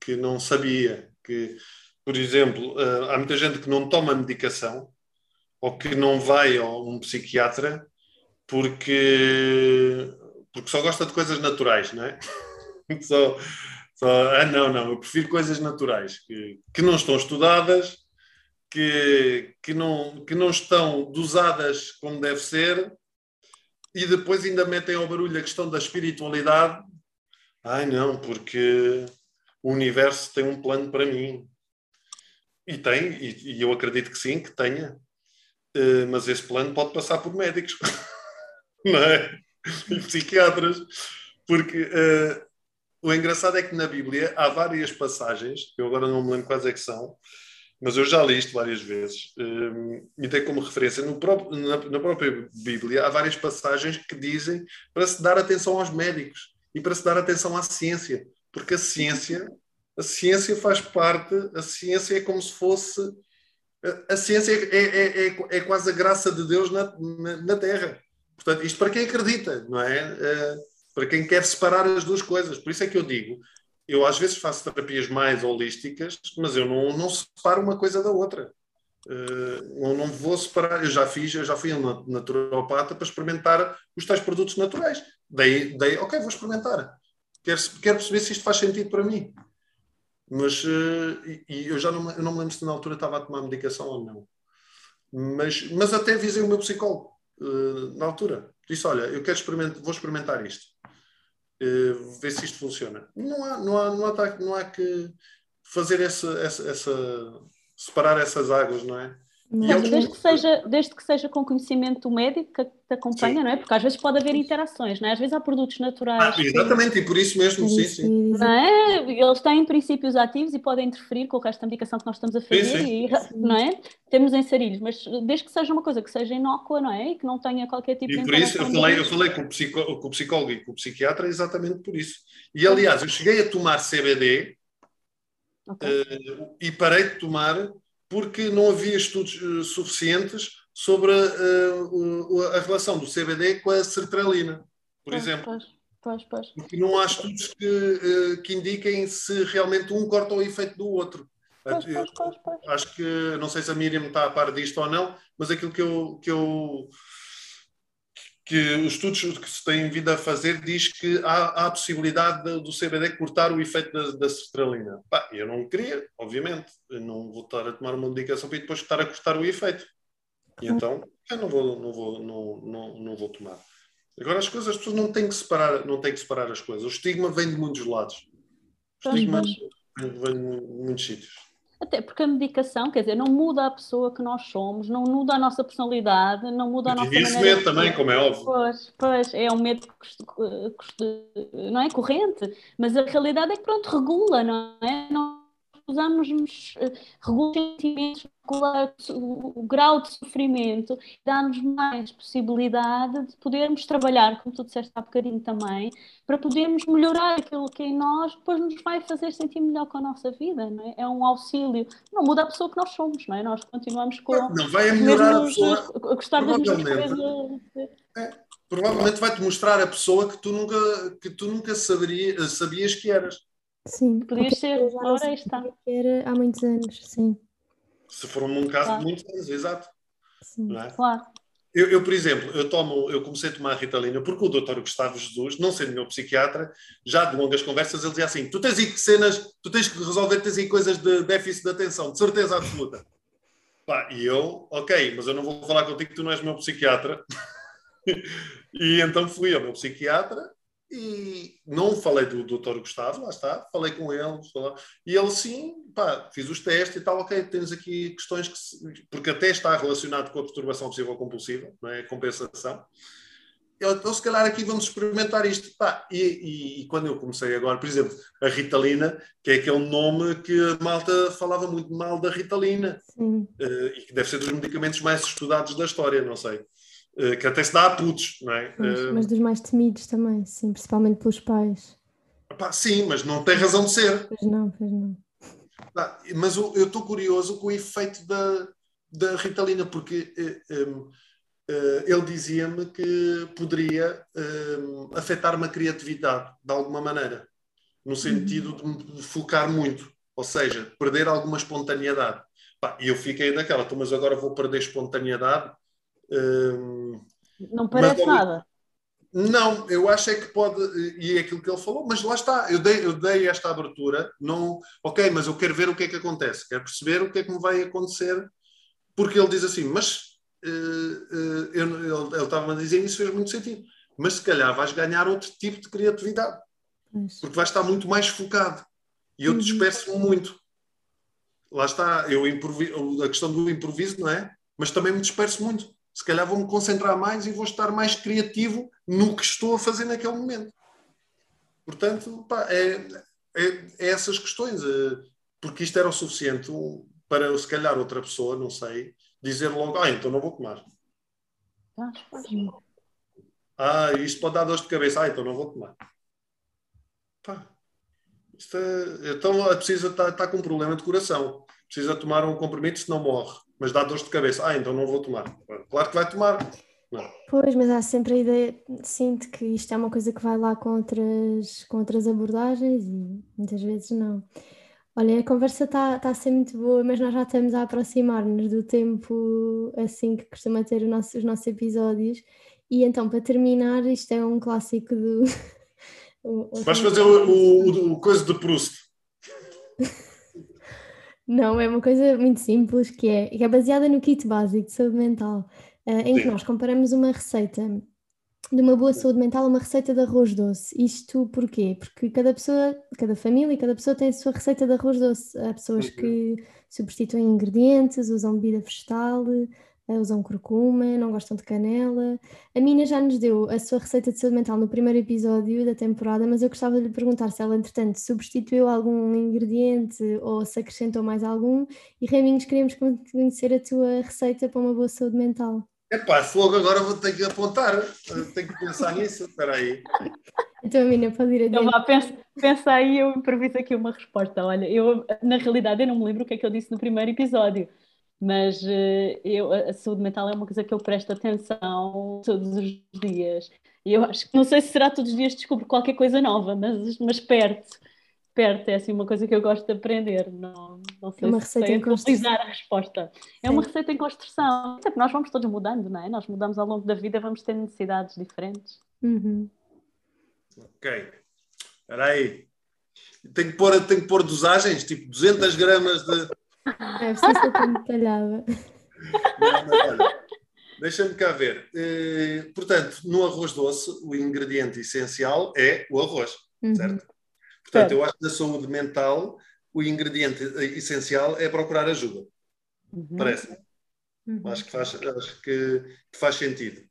que não sabia que, por exemplo, eh, há muita gente que não toma medicação ou que não vai a um psiquiatra porque, porque só gosta de coisas naturais, não é? só, só, ah, não, não, eu prefiro coisas naturais que, que não estão estudadas, que, que, não, que não estão dosadas como deve ser e depois ainda metem ao barulho a questão da espiritualidade Ai não, porque o universo tem um plano para mim. E tem, e, e eu acredito que sim, que tenha. Uh, mas esse plano pode passar por médicos, não é? E psiquiatras. Porque uh, o engraçado é que na Bíblia há várias passagens, eu agora não me lembro quais é que são, mas eu já li isto várias vezes uh, e tem como referência próprio, na, na própria Bíblia há várias passagens que dizem para se dar atenção aos médicos e para se dar atenção à ciência, porque a ciência, a ciência faz parte, a ciência é como se fosse a, ciência é, é, é, é, quase a graça de Deus na, na, na, Terra. Portanto, isto para quem acredita, não é? é? Para quem quer separar as duas coisas. Por isso é que eu digo, eu às vezes faço terapias mais holísticas, mas eu não, não separo uma coisa da outra. Uh, eu não vou separar, eu já fiz, eu já fui a um naturopata para experimentar os tais produtos naturais. Daí, daí ok, vou experimentar. Quero, quero perceber se isto faz sentido para mim. Mas uh, e, eu já não, eu não me lembro se na altura estava a tomar medicação ou não. Mas, mas até avisei o meu psicólogo uh, na altura. Disse: Olha, eu quero experimentar, vou experimentar isto. Ver se isto funciona. Não há, não há, não há, não há que fazer essa, essa, essa separar essas águas, não é? Mas desde, que seja, desde que seja com conhecimento do médico que te acompanha, sim. não é? Porque às vezes pode haver interações, não é? Às vezes há produtos naturais. Ah, exatamente, e por isso mesmo, sim, sim. Não é? Eles têm princípios ativos e podem interferir com o resto da medicação que nós estamos a fazer, sim, sim. E, não é? Temos em sarilhos, mas desde que seja uma coisa que seja inócua, não é? E que não tenha qualquer tipo e de. E por isso eu falei, eu falei com, o psicó, com o psicólogo e com o psiquiatra exatamente por isso. E aliás, eu cheguei a tomar CBD okay. uh, e parei de tomar porque não havia estudos uh, suficientes sobre uh, a relação do CBD com a sertralina, por pois, exemplo. Pois, pois. Porque não há estudos que, uh, que indiquem se realmente um corta o efeito do outro. Pois, pois, pois, pois. Acho que, não sei se a Miriam está a par disto ou não, mas aquilo que eu, que eu que os estudos que se têm vindo a fazer diz que há, há a possibilidade de, do CBD cortar o efeito da, da sertralina. Pá, eu não queria, obviamente, eu não vou estar a tomar uma medicação para depois estar a cortar o efeito. E então, eu não vou, não vou, não, não, não vou tomar. Agora as coisas, as pessoas não têm que separar, não têm que separar as coisas. O estigma vem de muitos lados. O estigma vem de muitos sítios. Até porque a medicação, quer dizer, não muda a pessoa que nós somos, não muda a nossa personalidade, não muda a nossa Isso maneira... medo também, como é óbvio. Pois, pois, é um medo não é corrente, mas a realidade é que pronto, regula, não é? Não usamos eh, regular sentimentos, regular o, grau de sofrimento, dá-nos mais possibilidade de podermos trabalhar, como tu disseste há bocadinho também, para podermos melhorar aquilo que em nós depois nos vai fazer sentir melhor com a nossa vida, não é? É um auxílio. Não muda a pessoa que nós somos, não é? Nós continuamos com... Não vai melhorar a pessoa... A gostar das mesmas coisas. É, provavelmente vai-te mostrar a pessoa que tu nunca, que tu nunca saberia, sabias que eras. Sim. Podia ser, ora está. Era há muitos anos, sim. Se for um caso claro. de muitos anos, exato. Sim. É? Claro. Eu, eu, por exemplo, eu tomo, eu comecei a tomar Ritalina porque o doutor Gustavo Jesus, não sendo meu psiquiatra, já de longas conversas, ele dizia assim: tu tens aí cenas, tu tens que resolver, tens aí coisas de déficit de atenção, de certeza absoluta. Pá, e eu, ok, mas eu não vou falar contigo que tu não és meu psiquiatra. e então fui ao meu psiquiatra e não falei do doutor Gustavo, lá está, falei com ele, falei, e ele sim, pá, fiz os testes e tal, ok, temos aqui questões que, se, porque até está relacionado com a perturbação obsessiva compulsiva, não é? A compensação. Eu, então, se calhar aqui vamos experimentar isto. Pá, e, e, e, quando eu comecei agora, por exemplo, a Ritalina, que é aquele nome que a malta falava muito mal da Ritalina, uh, e que deve ser dos medicamentos mais estudados da história, não sei. Eh, que até se dá a putos, não é? Mas, uh, mas, dos mais temidos também, sim, principalmente pelos pais. sim, mas não tem razão de ser. Pois não, pois não. mas eu estou curioso com o efeito da, da Ritalina, porque um, hum, ele dizia-me que poderia um, afetar uma criatividade, de alguma maneira, no sentido uhum. de me focar muito, ou seja, perder alguma espontaneidade. E eu fiquei daquela, então, mas agora vou perder espontaneidade não parece mas, nada. Não, eu acho é que pode, e é aquilo que ele falou, mas lá está, eu dei, eu dei esta abertura, não, ok, mas eu quero ver o que é que acontece, quero perceber o que é que me vai acontecer, porque ele diz assim, mas uh, uh, eu, ele, estava a dizer isso fez muito sentido, mas se calhar vais ganhar outro tipo de criatividade, isso. porque vais estar muito mais focado, e eu uhum. disperso-me muito. Lá está, eu improviso, a questão do improviso, não é? Mas também me disperso muito se calhar vou-me concentrar mais e vou estar mais criativo no que estou a fazer naquele momento. Portanto, pá, é, é, é, essas questões, é, porque isto era o suficiente para, se calhar, outra pessoa, não sei, dizer logo, ah, então não vou tomar. Ah, isto pode dar dor de cabeça, ah, então não vou tomar. Pá, isto é, então precisa estar, estar com um problema de coração, precisa tomar um comprimido, senão morre mas dá dores de cabeça. Ah, então não vou tomar. Claro que vai tomar. Não. Pois, mas há sempre a ideia, sinto que isto é uma coisa que vai lá com outras, com outras abordagens e muitas vezes não. Olha, a conversa está tá a ser muito boa, mas nós já estamos a aproximar-nos do tempo assim que costuma ter nosso, os nossos episódios. E então, para terminar, isto é um clássico do. Vais fazer o, o, o coisa de Proust. Não, é uma coisa muito simples que é, que é baseada no kit básico de saúde mental, uh, em Sim. que nós comparamos uma receita de uma boa saúde mental uma receita de arroz doce. Isto porquê? Porque cada pessoa, cada família, cada pessoa tem a sua receita de arroz doce. Há pessoas uhum. que substituem ingredientes, usam bebida vegetal, eh, usam curcuma, não gostam de canela. A Mina já nos deu a sua receita de saúde mental no primeiro episódio da temporada, mas eu gostava de lhe perguntar se ela, entretanto, substituiu algum ingrediente ou se acrescentou mais algum. E Raminhos, queremos conhecer a tua receita para uma boa saúde mental. Epá, fogo, agora vou ter que apontar. Tenho que pensar nisso. Espera aí. Então, Mina, pode ir adiante. Então, pensa, pensa aí, eu improviso aqui uma resposta. Olha, eu, na realidade, eu não me lembro o que é que eu disse no primeiro episódio, mas uh, eu, a saúde mental é uma coisa que eu presto atenção todos os dias. E eu acho que, não sei se será todos os dias descubro qualquer coisa nova, mas, mas perto perto, é assim uma coisa que eu gosto de aprender. Não, não sei é uma se receita em construção. a resposta. É Sim. uma receita em construção. Até nós vamos todos mudando, não é? Nós mudamos ao longo da vida, vamos ter necessidades diferentes. Uhum. Ok. Espera aí. Tenho que, pôr, tenho que pôr dosagens, tipo 200 gramas de... É preciso ser tão detalhada. Deixa-me cá ver. Eh, portanto, no arroz doce, o ingrediente essencial é o arroz, uhum. certo? Portanto, eu acho que na saúde mental o ingrediente essencial é procurar ajuda. Uhum. Parece. Uhum. Acho, que faz, acho que, que faz sentido.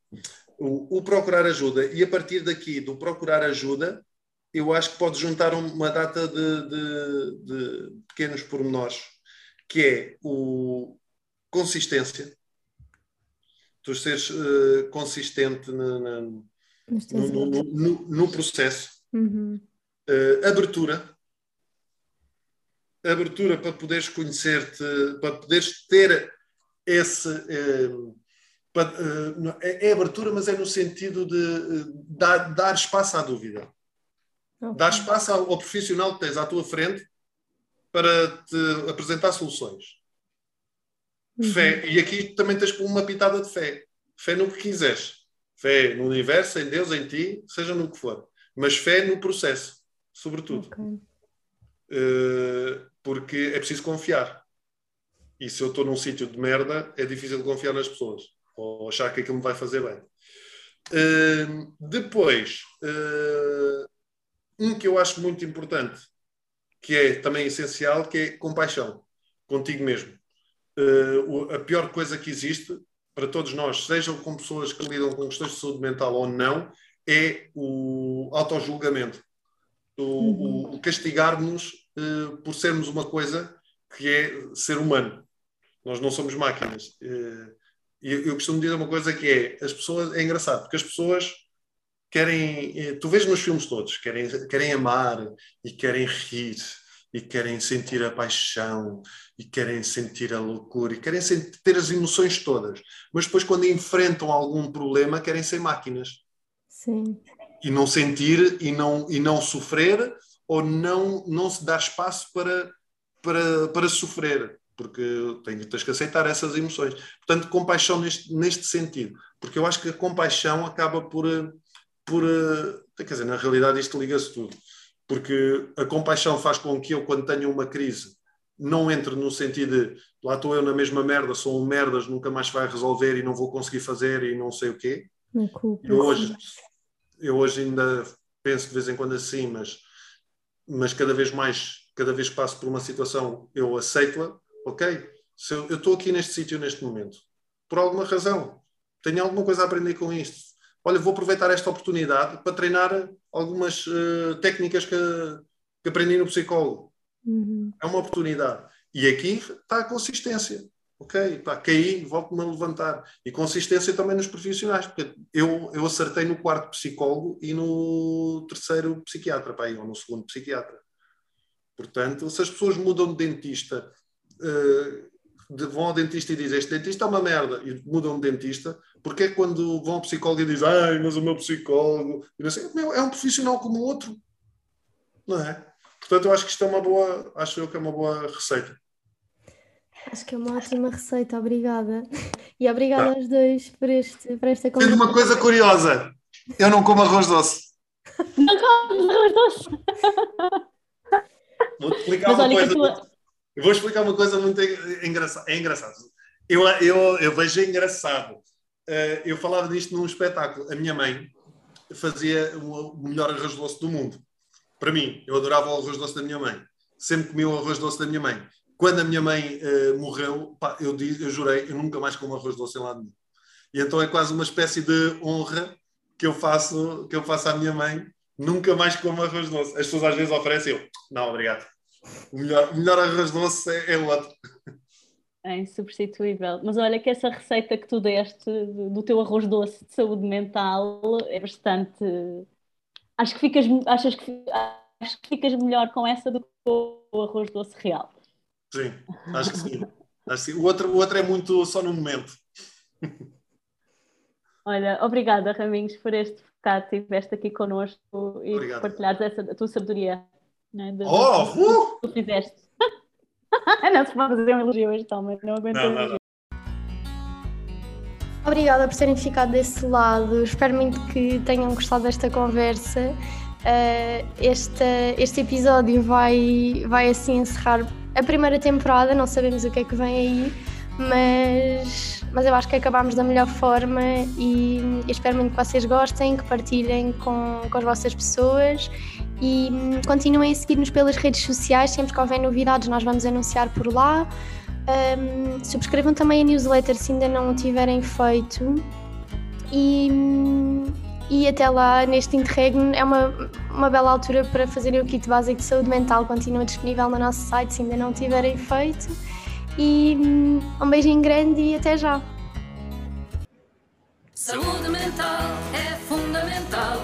O, o, procurar ajuda, e a partir daqui, do procurar ajuda, eu acho que pode juntar uma data de, de, de pequenos pormenores, que é o consistência, tu seres uh, consistente no, no, no, no, processo. Uhum uh, abertura. Abertura para poderes conhecer-te, para poderes ter esse. Uh, para, uh, é, é, abertura, mas é no sentido de dar, dar espaço à dúvida. Okay. Dar espaço ao, ao profissional que tens à tua frente para te apresentar soluções. Uhum. Fé. E aqui também tens uma pitada de fé. Fé no que quiseres. Fé no universo, em Deus, em ti, seja no que for. Mas fé no processo sobretudo. Okay. Uh, porque é preciso confiar. E se eu estou num sítio de merda, é difícil confiar nas pessoas ou achar que aquilo me vai fazer bem. Uh, depois, uh, um que eu acho muito importante, que é também essencial, que é compaixão contigo mesmo. Uh, a pior coisa que existe para todos nós, sejam com pessoas que lidam com questões de saúde mental ou não, é o autojulgamento o, uhum. o castigar-nos uh, por sermos uma coisa que é ser humano. Nós não somos máquinas. Uh, eu, eu costumo dizer uma coisa que é, as pessoas, é engraçado, porque as pessoas querem, eh, tu vês nos filmes todos, querem, querem amar e querem rir e querem sentir a paixão e querem sentir a loucura e querem sentir, ter as emoções todas, mas depois quando enfrentam algum problema querem ser máquinas. Sim e não sentir e não, e não sofrer ou não, não se dar espaço para, para, para sofrer, porque tens que aceitar essas emoções. Portanto, compaixão neste, neste sentido, porque eu acho que a compaixão acaba por, por quer dizer, na realidade isto liga-se tudo, porque a compaixão faz com que eu, quando tenho uma crise, não entre no sentido de lá estou eu na mesma merda, sou um merdas, nunca mais vai resolver e não vou conseguir fazer e não sei o quê. eu hoje, eu hoje ainda penso de vez em quando assim, mas, mas cada vez mais, cada vez que passo por uma situação, eu aceito-a, ok? Se eu estou aqui neste sítio neste momento, por alguma razão, tenho alguma coisa a aprender com isto. Olha, vou aproveitar esta oportunidade para treinar algumas uh, técnicas que, que aprendi no psicólogo. Uhum. É uma oportunidade. E aqui está a consistência ok, pá, caí, volto-me a levantar. E consistência também nos profissionais, porque eu, eu acertei no quarto psicólogo e no terceiro psiquiatra, pá, ou no segundo psiquiatra. Portanto, se as pessoas mudam de dentista, uh, de, vão ao dentista e dizem este dentista é uma merda, e mudam de dentista, porque é quando vão ao psicólogo e dizem, ai, mas o meu psicólogo, e meu, é um profissional como o outro, não é? Portanto, eu acho que isto é uma boa, acho eu que é uma boa receita. Acho que é uma ótima receita, obrigada. E obrigada tá. aos dois por, este, por esta conversa. Tenho uma coisa curiosa: eu não como arroz doce. Não como arroz doce. Vou explicar Mas uma coisa. Tu... Eu vou explicar uma coisa muito engraçada. É engraçado. Eu, eu, eu vejo engraçado. Eh, eu falava disto num espetáculo. A minha mãe fazia o melhor arroz doce do mundo. Para mim, eu adorava o arroz doce da minha mãe. Sempre comi o arroz doce da minha mãe. Quando a minha mãe uh, morreu, pá, eu, eu jurei, eu nunca mais como arroz doce em lado nenhum. E então é quase uma espécie de honra que eu faço, que eu faço à minha mãe. Nunca mais como arroz doce. As pessoas às vezes oferecem, eu, não, obrigado. O melhor, melhor arroz doce é, é o outro. É insubstituível. Mas olha que essa receita que tu deste do teu arroz doce de saúde mental é bastante. Acho que ficas, achas que, acho que ficas melhor com essa do que o arroz doce real. Sim, acho que sim. acho que sim. O, outro, o outro é muito só no momento. Olha, obrigada, Raminhos, por este bocado que estiveste aqui connosco e Obrigado. partilhares essa, a tua sabedoria. Né, de, oh, uh! que tu fizeste. não se pode fazer um elogio hoje, então, mas não aguento não, não, não. Obrigada por terem ficado desse lado. Espero muito que tenham gostado desta conversa. Uh, este, este episódio vai, vai assim encerrar a primeira temporada, não sabemos o que é que vem aí, mas, mas eu acho que acabámos da melhor forma e, e espero muito que vocês gostem, que partilhem com, com as vossas pessoas e hum, continuem a seguir-nos pelas redes sociais, sempre que houver novidades nós vamos anunciar por lá. Um, subscrevam também a newsletter se ainda não o tiverem feito. E, hum, e até lá, neste interregno, é uma, uma bela altura para fazerem o kit básico de saúde mental. Continua disponível no nosso site se ainda não tiverem feito. E hum, um beijinho grande e até já. Saúde mental é fundamental